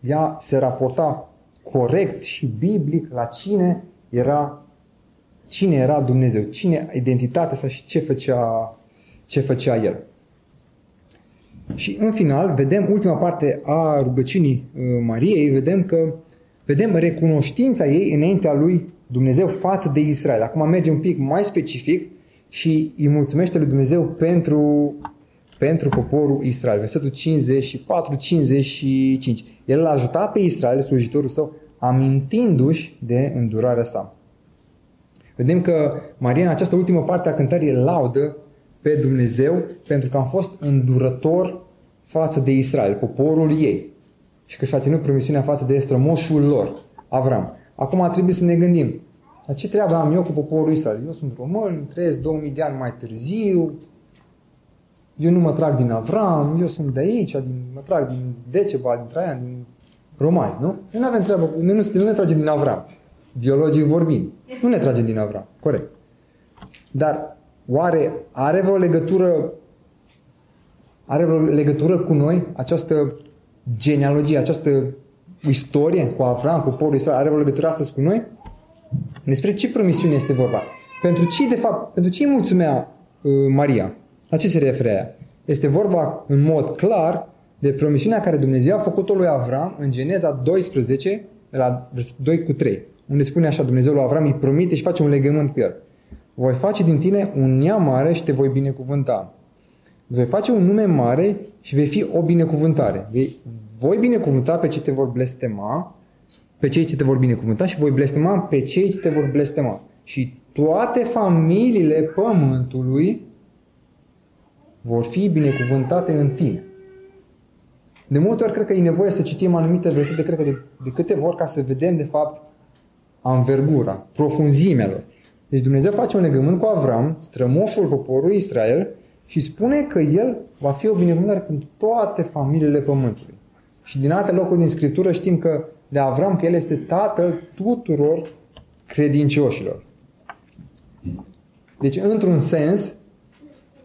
ea se raporta corect și biblic la cine era, cine era Dumnezeu, cine identitatea sa și ce făcea, ce făcea El. Și în final, vedem ultima parte a rugăciunii uh, Mariei, vedem că vedem recunoștința ei înaintea lui Dumnezeu față de Israel. Acum merge un pic mai specific și îi mulțumește lui Dumnezeu pentru, pentru poporul Israel. Versetul 54-55. El l-a ajutat pe Israel, slujitorul său, amintindu-și de îndurarea sa. Vedem că Maria în această ultimă parte a cântării laudă pe Dumnezeu pentru că am fost îndurător față de Israel, poporul ei. Și că și-a ținut promisiunea față de strămoșul lor, Avram. Acum trebuie să ne gândim, dar ce treabă am eu cu poporul Israel? Eu sunt român, trăiesc 2000 de ani mai târziu, eu nu mă trag din Avram, eu sunt de aici, din, mă trag din Decebal, din Traian, din Romani, nu? Noi nu avem treabă, noi nu, nu ne tragem din Avram, biologic vorbind. Nu ne tragem din Avram, corect. Dar Oare are vreo legătură are vreo legătură cu noi această genealogie, această istorie cu Avram, cu poporul Israel, are vreo legătură astăzi cu noi? Despre ce promisiune este vorba? Pentru ce, de fapt, pentru ce îi mulțumea uh, Maria? La ce se referea ea? Este vorba în mod clar de promisiunea care Dumnezeu a făcut-o lui Avram în Geneza 12, de la versetul 2 cu 3, unde spune așa, Dumnezeu lui Avram îi promite și face un legământ cu el. Voi face din tine un neam mare și te voi binecuvânta. Îți voi face un nume mare și vei fi o binecuvântare. Voi binecuvânta pe cei ce te vor blestema, pe cei ce te vor binecuvânta și voi blestema pe cei ce te vor blestema. Și toate familiile pământului vor fi binecuvântate în tine. De multe ori cred că e nevoie să citim anumite versete, cred că de, de câte ori ca să vedem de fapt anvergura, profunzimea lor. Deci Dumnezeu face un legământ cu Avram, strămoșul poporului Israel, și spune că el va fi o binecuvântare pentru toate familiile pământului. Și din alte locuri din Scriptură știm că de Avram că el este tatăl tuturor credincioșilor. Deci, într-un sens,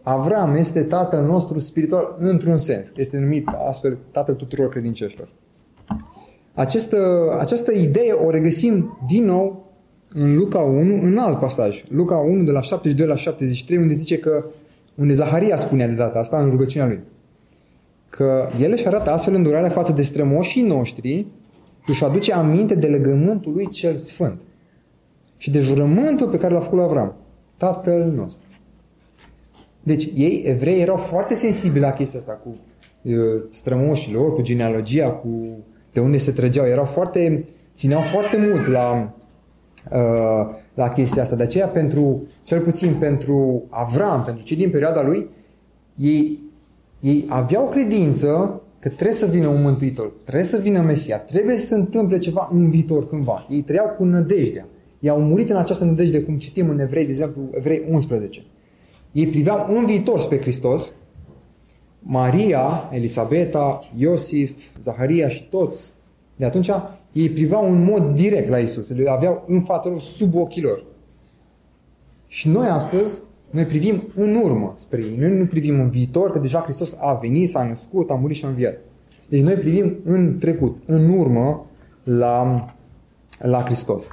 Avram este tatăl nostru spiritual într-un sens. Este numit astfel tatăl tuturor credincioșilor. Această, această idee o regăsim din nou în Luca 1, în alt pasaj. Luca 1, de la 72 la 73, unde zice că, unde Zaharia spunea de data asta în rugăciunea lui, că el își arată astfel îndurarea față de strămoșii noștri și își aduce aminte de legământul lui cel sfânt și de jurământul pe care l-a făcut lui Avram, tatăl nostru. Deci ei, evrei, erau foarte sensibili la chestia asta cu uh, strămoșilor, cu genealogia, cu de unde se trăgeau. Erau foarte, țineau foarte mult la, uh, la chestia asta. De aceea, pentru, cel puțin pentru Avram, pentru cei din perioada lui, ei, ei aveau credință că trebuie să vină un mântuitor, trebuie să vină Mesia, trebuie să se întâmple ceva în viitor cândva. Ei trăiau cu nădejdea. Ei au murit în această nădejde, cum citim în Evrei, de exemplu, Evrei 11. Ei priveau în viitor spre Hristos. Maria, Elisabeta, Iosif, Zaharia și toți de atunci ei priveau în mod direct la Isus. Le aveau în fața lor, sub ochii lor. Și noi astăzi, noi privim în urmă spre ei. Noi nu privim în viitor, că deja Hristos a venit, s-a născut, a murit și a înviat. Deci noi privim în trecut, în urmă, la, la Hristos.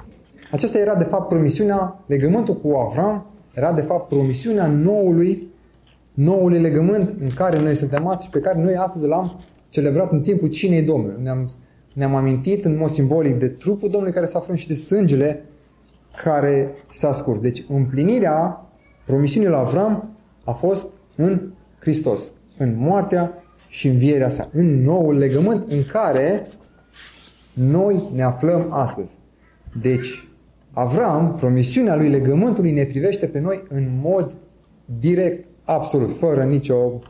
Aceasta era de fapt promisiunea, legământul cu Avram era de fapt promisiunea noului, noului legământ în care noi suntem astăzi și pe care noi astăzi l-am celebrat în timpul cinei Domnului. Ne-am, ne-am amintit în mod simbolic de trupul Domnului care s-a frânt și de sângele care s-a scurs. Deci împlinirea promisiunii la Avram a fost în Hristos, în moartea și învierea sa, în noul legământ în care noi ne aflăm astăzi. Deci, Avram, promisiunea lui legământului ne privește pe noi în mod direct, absolut, fără nicio,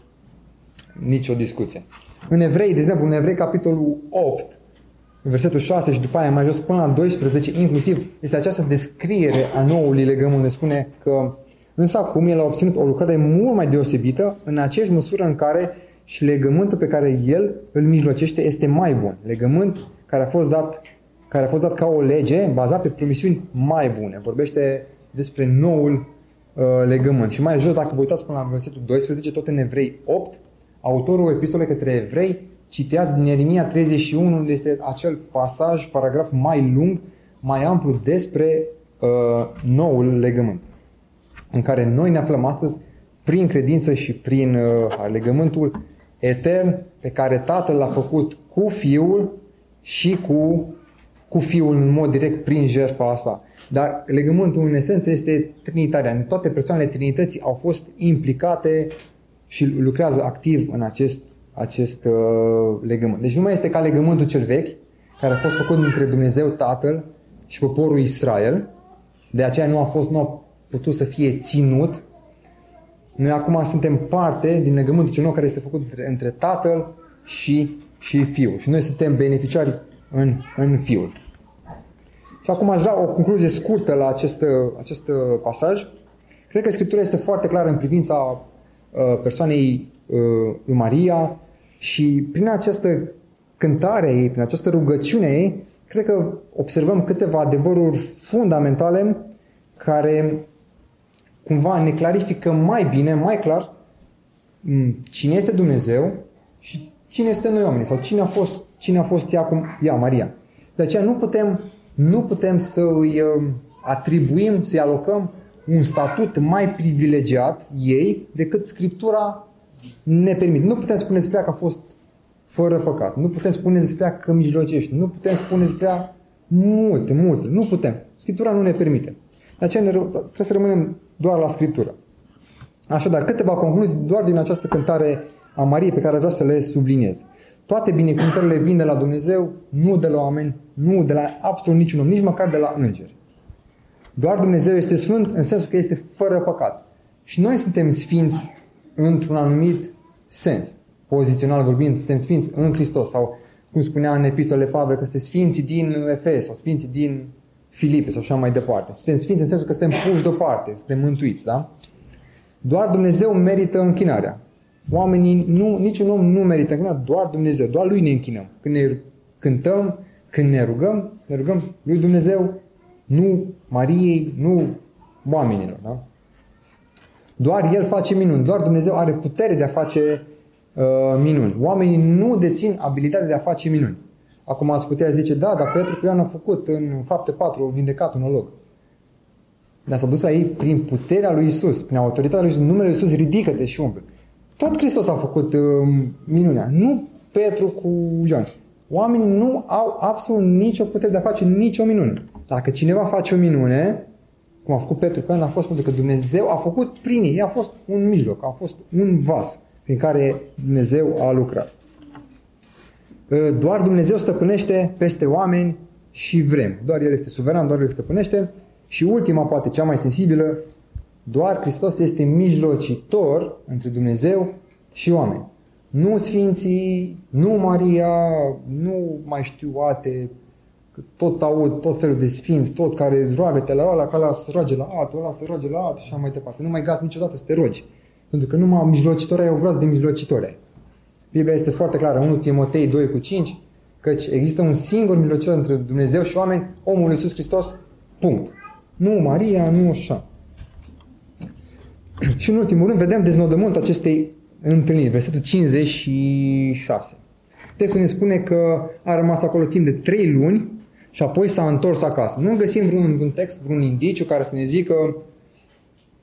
nicio discuție. În Evrei, de exemplu, în Evrei, capitolul 8, versetul 6 și după aia mai jos până la 12, inclusiv, este această descriere a noului legământ. Ne spune că însă acum el a obținut o lucrare mult mai deosebită în aceeași măsură în care și legământul pe care el îl mijlocește este mai bun. Legământ care a fost dat care a fost dat ca o lege bazat pe promisiuni mai bune. Vorbește despre noul uh, legământ. Și mai jos, dacă vă uitați până la versetul 12, tot în Evrei 8, autorul epistolei către evrei citează din Ieremia 31, unde este acel pasaj, paragraf mai lung, mai amplu despre uh, noul legământ, în care noi ne aflăm astăzi prin credință și prin uh, legământul etern pe care Tatăl l-a făcut cu Fiul și cu cu Fiul în mod direct prin jertfa asta. Dar legământul în esență este trinitarian. Toate persoanele Trinității au fost implicate și lucrează activ în acest, acest uh, legământ. Deci nu mai este ca legământul cel vechi, care a fost făcut între Dumnezeu Tatăl și poporul Israel. De aceea nu a fost, nu a putut să fie ținut. Noi acum suntem parte din legământul cel nou care este făcut între, între Tatăl și, și Fiul. Și noi suntem beneficiari în, în Fiul. Și acum aș vrea o concluzie scurtă la acest, acest pasaj. Cred că Scriptura este foarte clară în privința uh, persoanei uh, lui Maria și prin această cântare ei, prin această rugăciune ei, cred că observăm câteva adevăruri fundamentale care cumva ne clarifică mai bine, mai clar mm, cine este Dumnezeu și cine este noi oamenii sau cine a fost, cine a fost ea, cum, ea, Maria. De aceea nu putem, nu putem să îi uh, atribuim, să-i alocăm un statut mai privilegiat ei decât Scriptura ne permite. Nu putem spune despre ea că a fost fără păcat. Nu putem spune despre ea că mijlocește. Nu putem spune despre ea multe, multe. Nu putem. Scriptura nu ne permite. De aceea ne, trebuie să rămânem doar la Scriptură. Așadar, câteva concluzii doar din această cântare a Mariei pe care vreau să le subliniez. Toate binecuvântările vin de la Dumnezeu, nu de la oameni, nu de la absolut niciun om, nici măcar de la îngeri. Doar Dumnezeu este sfânt în sensul că este fără păcat. Și noi suntem sfinți într-un anumit sens. Pozițional vorbind, suntem sfinți în Hristos. Sau, cum spunea în epistolele Pavel, că suntem sfinți din Efes sau sfinți din Filipe sau așa mai departe. Suntem sfinți în sensul că suntem puși deoparte, suntem mântuiți, da? Doar Dumnezeu merită închinarea. Oamenii, nu, niciun om nu merită închinarea, doar Dumnezeu, doar Lui ne închinăm. Când ne cântăm, când ne rugăm, ne rugăm Lui Dumnezeu, nu Mariei, nu oamenilor. Da? Doar El face minuni, doar Dumnezeu are putere de a face uh, minuni. Oamenii nu dețin abilitatea de a face minuni. Acum ați putea zice, da, dar Petru cu Ioan a făcut în fapte 4, a vindecat un olog. Dar s-a dus la ei prin puterea lui Isus, prin autoritatea lui Isus, numele lui Isus, ridică-te și umple. Tot Hristos a făcut uh, minunea, nu Petru cu Ioan. Oamenii nu au absolut nicio putere de a face nicio minune. Dacă cineva face o minune, cum a făcut Petru cu Ioan, a fost pentru că Dumnezeu a făcut prin ei, a fost un mijloc, a fost un vas prin care Dumnezeu a lucrat. Uh, doar Dumnezeu stăpânește peste oameni și vrem. Doar El este suveran, doar El stăpânește. Și ultima, poate cea mai sensibilă, doar Hristos este mijlocitor între Dumnezeu și oameni. Nu Sfinții, nu Maria, nu mai știu alte, tot aud tot felul de sfinți, tot care roagă-te la ăla, că ăla să roage la altul, ăla să roage la altul și așa mai departe. Nu mai gați niciodată să te rogi. Pentru că numai mijlocitor ai o groază de mijlocitori. Biblia este foarte clară, 1 Timotei 2 cu 5, căci există un singur mijlocitor între Dumnezeu și oameni, omul Iisus Hristos, punct. Nu Maria, nu așa. Și în ultimul rând vedem deznodământul acestei întâlniri, versetul 56. Textul ne spune că a rămas acolo timp de 3 luni și apoi s-a întors acasă. Nu găsim vreun, un text, vreun indiciu care să ne zică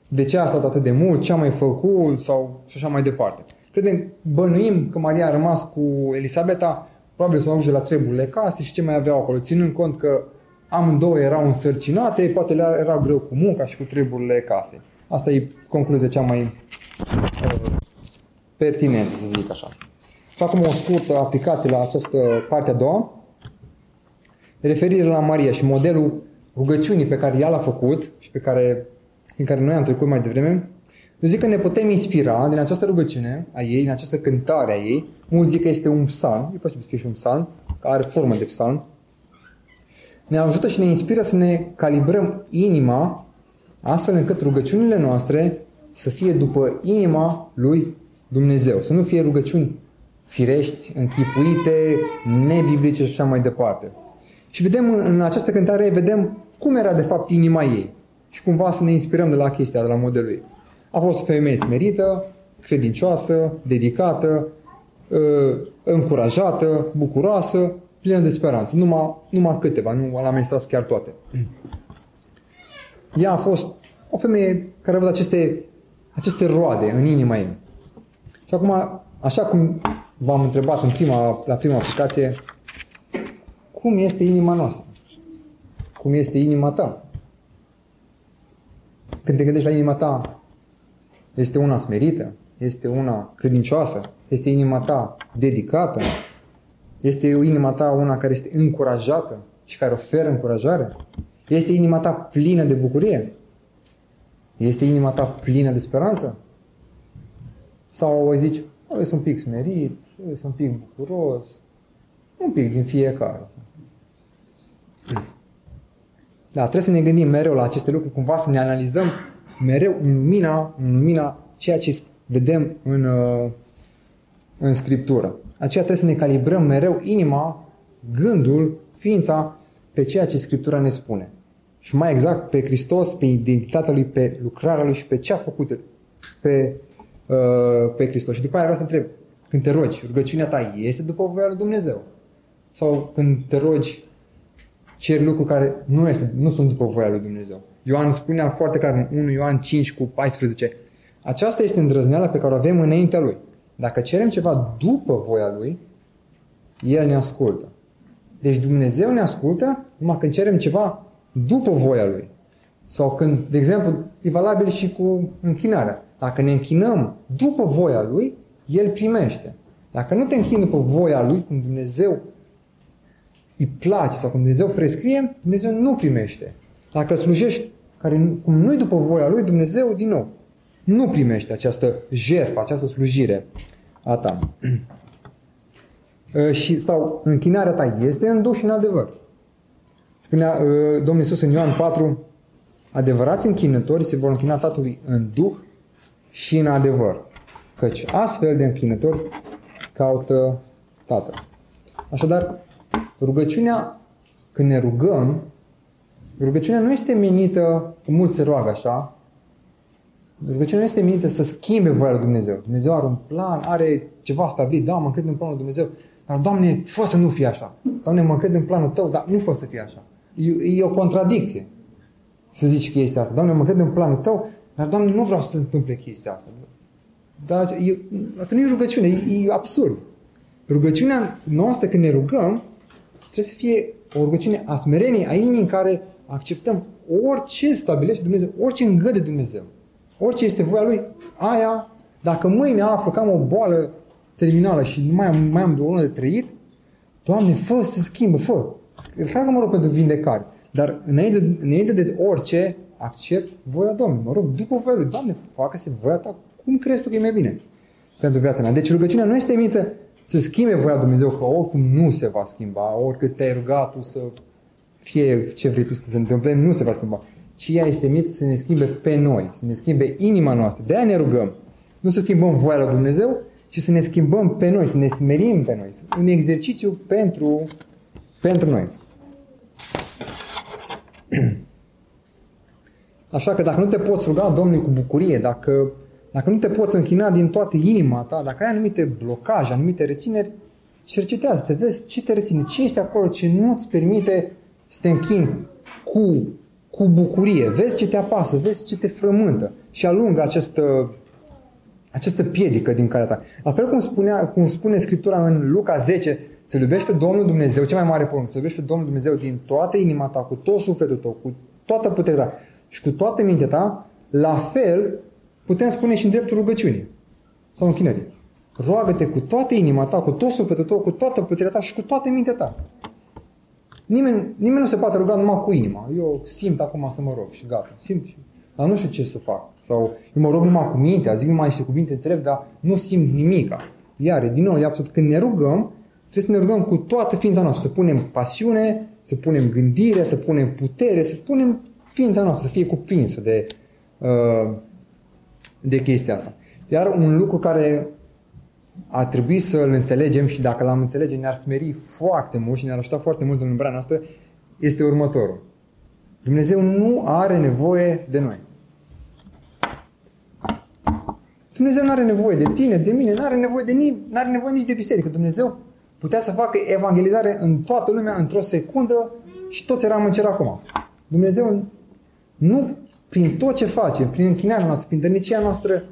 de ce a stat atât de mult, ce a mai făcut sau și așa mai departe. Credem, bănuim că Maria a rămas cu Elisabeta, probabil să ajunge la treburile case și ce mai aveau acolo, ținând cont că amândouă erau însărcinate, poate le era greu cu munca și cu treburile case. Asta e concluzia cea mai uh, pertinentă, să zic așa. Și acum o scurtă aplicație la această parte a doua. Referire la Maria și modelul rugăciunii pe care ea l-a făcut și pe care, în care noi am trecut mai devreme, eu zic că ne putem inspira din această rugăciune a ei, din această cântare a ei. Mulți zic că este un psalm, e posibil să fie și un psalm, care are formă de psalm. Ne ajută și ne inspiră să ne calibrăm inima astfel încât rugăciunile noastre să fie după inima lui Dumnezeu. Să nu fie rugăciuni firești, închipuite, nebiblice și așa mai departe. Și vedem în această cântare, vedem cum era de fapt inima ei. Și cumva să ne inspirăm de la chestia, de la modelul ei. A fost o femeie smerită, credincioasă, dedicată, ă, încurajată, bucuroasă, plină de speranță. Numai, numai câteva, nu l-am menstrat chiar toate. Ea a fost o femeie care a avut aceste, aceste roade în inima ei. Și acum, așa cum v-am întrebat în prima, la prima aplicație, cum este inima noastră? Cum este inima ta? Când te gândești la inima ta, este una smerită? Este una credincioasă? Este inima ta dedicată? Este o inima ta una care este încurajată și care oferă încurajare? Este inima ta plină de bucurie? Este inima ta plină de speranță? Sau o zici, eu sunt un pic smerit, eu sunt un pic bucuros, un pic din fiecare. Da, trebuie să ne gândim mereu la aceste lucruri, cumva să ne analizăm mereu în lumina, în lumina ceea ce vedem în, uh, în Scriptură. Aceea trebuie să ne calibrăm mereu inima, gândul, ființa pe ceea ce Scriptura ne spune. Și mai exact pe Hristos, pe identitatea Lui, pe lucrarea Lui și pe ce a făcut pe, uh, pe Hristos. Și după aia vreau să întreb, când te rogi, rugăciunea ta este după voia lui Dumnezeu? Sau când te rogi, ceri lucruri care nu, este, nu sunt după voia lui Dumnezeu. Ioan spunea foarte clar în 1 Ioan 5 cu 14, aceasta este îndrăzneala pe care o avem înaintea lui. Dacă cerem ceva după voia lui, el ne ascultă. Deci Dumnezeu ne ascultă numai când cerem ceva după voia lui. Sau când, de exemplu, e valabil și cu închinarea. Dacă ne închinăm după voia lui, el primește. Dacă nu te închini după voia lui, cum Dumnezeu îi place sau cum Dumnezeu prescrie, Dumnezeu nu primește. Dacă slujești care, cum nu-i după voia lui, Dumnezeu, din nou, nu primește această jertfă, această slujire a ta. Uh, și, sau închinarea ta este în duș și în adevăr. Spunea uh, Domnul Iisus în Ioan 4, adevărați închinători se vor închina Tatălui în duh și în adevăr, căci astfel de închinători caută Tatăl. Așadar, rugăciunea, când ne rugăm, rugăciunea nu este menită, mulți se roagă așa, rugăciunea nu este menită să schimbe voia lui Dumnezeu. Dumnezeu are un plan, are ceva stabilit, da, mă încred în planul lui Dumnezeu, dar, Doamne, fă să nu fie așa. Doamne, mă încred în planul Tău, dar nu fă să fie așa. E, e o contradicție să zici chestia asta. Doamne, mă cred în planul Tău, dar, Doamne, nu vreau să se întâmple chestia asta. Dar e, asta nu e rugăciune, e, e absurd. Rugăciunea noastră când ne rugăm trebuie să fie o rugăciune a smereniei, a inimii în care acceptăm orice stabilește Dumnezeu, orice îngăde Dumnezeu, orice este voia Lui, aia, dacă mâine află că am o boală terminală și nu mai am, mai am de o lună de trăit, Doamne, fă să schimbă, fă. Clar că mă rog pentru vindecare. Dar înainte, înainte de orice, accept voia Domnului. Mă rog, după voia Lui, Doamne, facă-se voia Ta. Cum crezi tu că e mai bine pentru viața mea? Deci rugăciunea nu este minte să schimbe voia Dumnezeu, că oricum nu se va schimba, oricât te-ai rugat tu să fie ce vrei tu să se întâmple, nu se va schimba. Ci ea este mit să ne schimbe pe noi, să ne schimbe inima noastră. De aia ne rugăm. Nu să schimbăm voia lui Dumnezeu, ci să ne schimbăm pe noi, să ne smerim pe noi. Un exercițiu pentru, pentru noi. Așa că dacă nu te poți ruga Domnului cu bucurie, dacă, dacă nu te poți închina din toată inima ta, dacă ai anumite blocaje, anumite rețineri, cercetează, te vezi ce te reține, ce este acolo ce nu îți permite să te închini cu, cu bucurie, vezi ce te apasă, vezi ce te frământă și alungă această, această piedică din calea ta. La fel cum, spunea, cum spune Scriptura în Luca 10, să iubești pe Domnul Dumnezeu, cea mai mare poruncă, să iubești pe Domnul Dumnezeu din toată inima ta, cu tot sufletul tău, cu toată puterea ta și cu toată mintea ta, la fel putem spune și în dreptul rugăciunii sau închinării. Roagă-te cu toată inima ta, cu tot sufletul tău, cu toată puterea ta și cu toată mintea ta. Nimeni, nimeni nu se poate ruga numai cu inima. Eu simt acum să mă rog și gata. Simt și... Dar nu știu ce să fac. Sau eu mă rog numai cu mintea, zic numai niște cuvinte înțelepte, dar nu simt nimica. Iar, din nou, e absolut, când ne rugăm, Trebuie să ne rugăm cu toată ființa noastră, să punem pasiune, să punem gândire, să punem putere, să punem ființa noastră să fie cuprinsă de, uh, de chestia asta. Iar un lucru care a trebuit să-l înțelegem și dacă l-am înțelege ne-ar smeri foarte mult și ne-ar ajuta foarte mult în umbrarea noastră, este următorul. Dumnezeu nu are nevoie de noi. Dumnezeu nu are nevoie de tine, de mine, nu are nevoie de nimeni, nu are nevoie nici de biserică. Dumnezeu putea să facă evangelizare în toată lumea într-o secundă și toți eram în cer acum. Dumnezeu nu, prin tot ce facem, prin închinarea noastră, prin dărnicia noastră,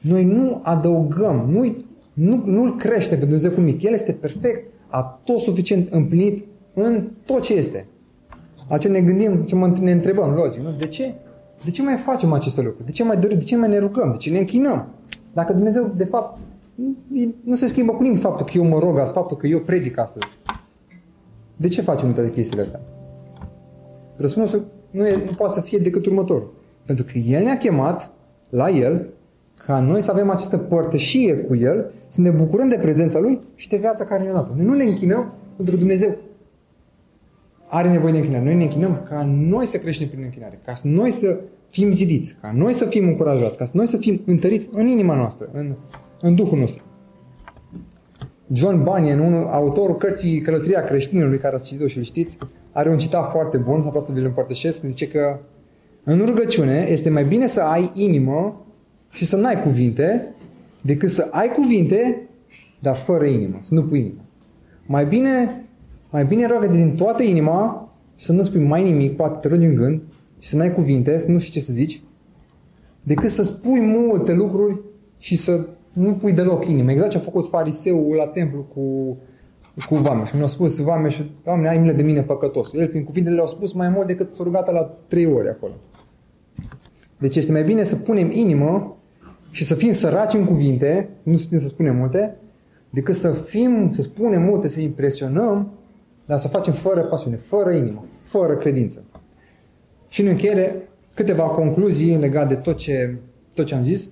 noi nu adăugăm, nu, nu, nu-L crește pe Dumnezeu cu mic. El este perfect, a tot suficient împlinit în tot ce este. ce ne gândim, ce ne întrebăm, logic, nu? De ce? De ce mai facem aceste lucruri? De ce mai dorim? De ce mai ne rugăm? De ce ne închinăm? Dacă Dumnezeu, de fapt, nu se schimbă cu nimic faptul că eu mă rog azi, faptul că eu predic astăzi. De ce facem toate chestiile astea? Răspunsul nu, e, nu poate să fie decât următorul. Pentru că El ne-a chemat la El ca noi să avem această părtășie cu El, să ne bucurăm de prezența Lui și de viața care ne-a dat-o. Noi nu ne închinăm pentru că Dumnezeu are nevoie de închinare. Noi ne închinăm ca noi să creștem prin închinare, ca noi să fim zidiți, ca noi să fim încurajați, ca noi să fim întăriți în inima noastră, în în Duhul nostru. John Bunyan, unul, autorul cărții Călătoria creștinului, care ați citit-o și îl știți, are un citat foarte bun, vreau să vi-l împărtășesc, zice că în rugăciune este mai bine să ai inimă și să n-ai cuvinte, decât să ai cuvinte, dar fără inimă, să nu pui inimă. Mai bine, mai bine roagă din toată inima și să nu spui mai nimic, poate te rogi în gând și să n-ai cuvinte, să nu știi ce să zici, decât să spui multe lucruri și să nu pui deloc inimă. Exact ce a făcut fariseul la templu cu, cu Vameș. Mi-a spus Vameș, Doamne, ai milă de mine păcătos. El, prin cuvintele le-a spus mai mult decât s-a rugat la trei ore acolo. Deci este mai bine să punem inimă și să fim săraci în cuvinte, nu știm să spunem multe, decât să fim, să spunem multe, să impresionăm, dar să facem fără pasiune, fără inimă, fără credință. Și în încheiere, câteva concluzii legate de tot ce, tot ce am zis.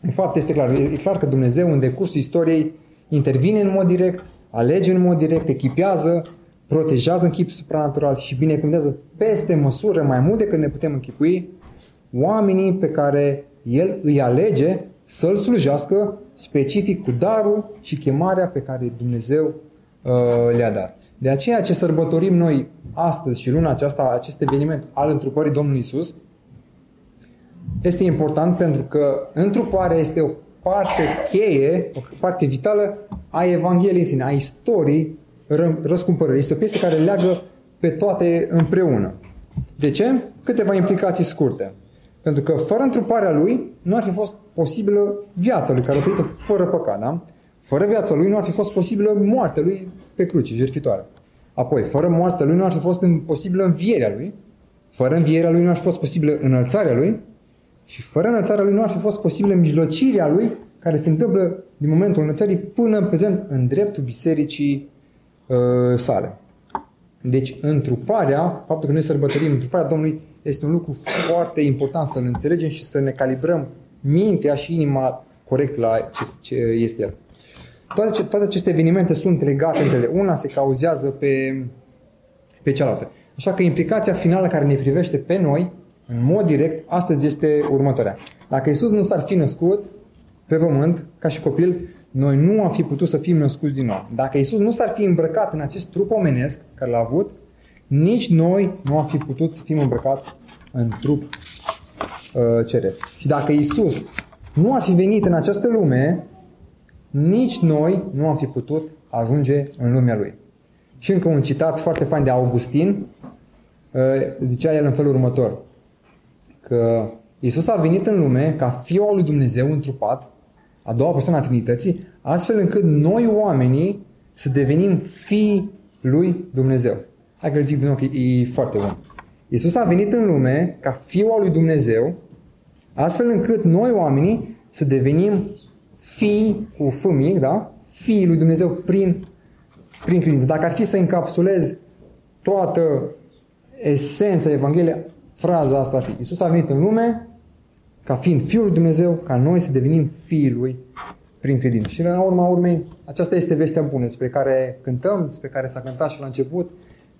În fapt, este clar. E clar că Dumnezeu, în decursul istoriei, intervine în mod direct, alege în mod direct, echipează, protejează în chip supranatural și binecuvântează peste măsură mai mult decât ne putem închipui oamenii pe care El îi alege să-L slujească specific cu darul și chemarea pe care Dumnezeu uh, le-a dat. De aceea ce sărbătorim noi astăzi și luna aceasta, acest eveniment al întrupării Domnului Isus, este important pentru că întruparea este o parte cheie, o parte vitală a Evangheliei în sine, a istoriei răscumpărării. Este o piesă care leagă pe toate împreună. De ce? Câteva implicații scurte. Pentru că fără întruparea lui nu ar fi fost posibilă viața lui, care a trăit fără păcat, da? Fără viața lui nu ar fi fost posibilă moartea lui pe cruce, jertfitoare. Apoi, fără moartea lui nu ar fi fost posibilă învierea lui, fără învierea lui nu ar fi fost posibilă înălțarea lui și fără înălțarea lui nu ar fi fost posibilă mijlocirea lui care se întâmplă din momentul înălțării până în prezent în dreptul bisericii uh, sale. Deci, întruparea, faptul că noi sărbătorim întruparea Domnului este un lucru foarte important să-l înțelegem și să ne calibrăm mintea și inima corect la ce, ce este el. Toate, toate aceste evenimente sunt legate între ele. Una se cauzează pe, pe cealaltă. Așa că implicația finală care ne privește pe noi, în mod direct, astăzi este următoarea. Dacă Isus nu s-ar fi născut pe pământ, ca și copil, noi nu am fi putut să fim născuți din nou. Dacă Isus nu s-ar fi îmbrăcat în acest trup omenesc care l-a avut, nici noi nu am fi putut să fim îmbrăcați în trup uh, ceresc. Și dacă Isus nu ar fi venit în această lume, nici noi nu am fi putut ajunge în lumea Lui. Și încă un citat foarte fain de Augustin, uh, zicea el în felul următor, că Isus a venit în lume ca Fiul al lui Dumnezeu întrupat, a doua persoană a Trinității, astfel încât noi oamenii să devenim fii lui Dumnezeu. Hai că zic din nou că e foarte bun. Isus a venit în lume ca Fiul al lui Dumnezeu, astfel încât noi oamenii să devenim fii cu F mic, da? Fiii lui Dumnezeu prin, prin credință. Dacă ar fi să încapsulez toată esența Evangheliei, fraza asta ar fi. Isus a venit în lume ca fiind Fiul lui Dumnezeu, ca noi să devenim fiii Lui prin credință. Și la urma urmei, aceasta este vestea bună despre care cântăm, despre care s-a cântat și la început,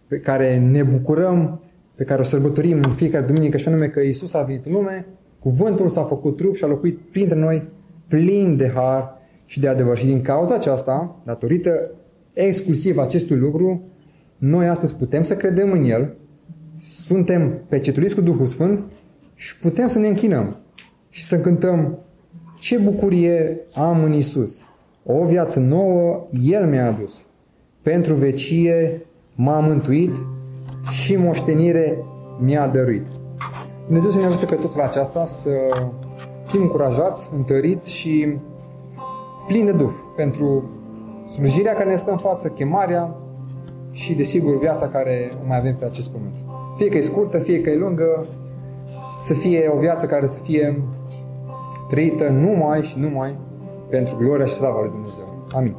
pe care ne bucurăm, pe care o sărbătorim în fiecare duminică și anume că Isus a venit în lume, cuvântul s-a făcut trup și a locuit printre noi plin de har și de adevăr. Și din cauza aceasta, datorită exclusiv acestui lucru, noi astăzi putem să credem în El, suntem pecetuliți cu Duhul Sfânt și putem să ne închinăm și să cântăm ce bucurie am în Isus. O viață nouă El mi-a adus. Pentru vecie m-a mântuit și moștenire mi-a dăruit. Dumnezeu să ne ajute pe toți la aceasta să fim încurajați, întăriți și plini de Duh pentru slujirea care ne stă în față, chemarea și, desigur, viața care o mai avem pe acest pământ. Fie că e scurtă, fie că e lungă, să fie o viață care să fie trăită numai și numai pentru gloria și slava lui Dumnezeu. Amin.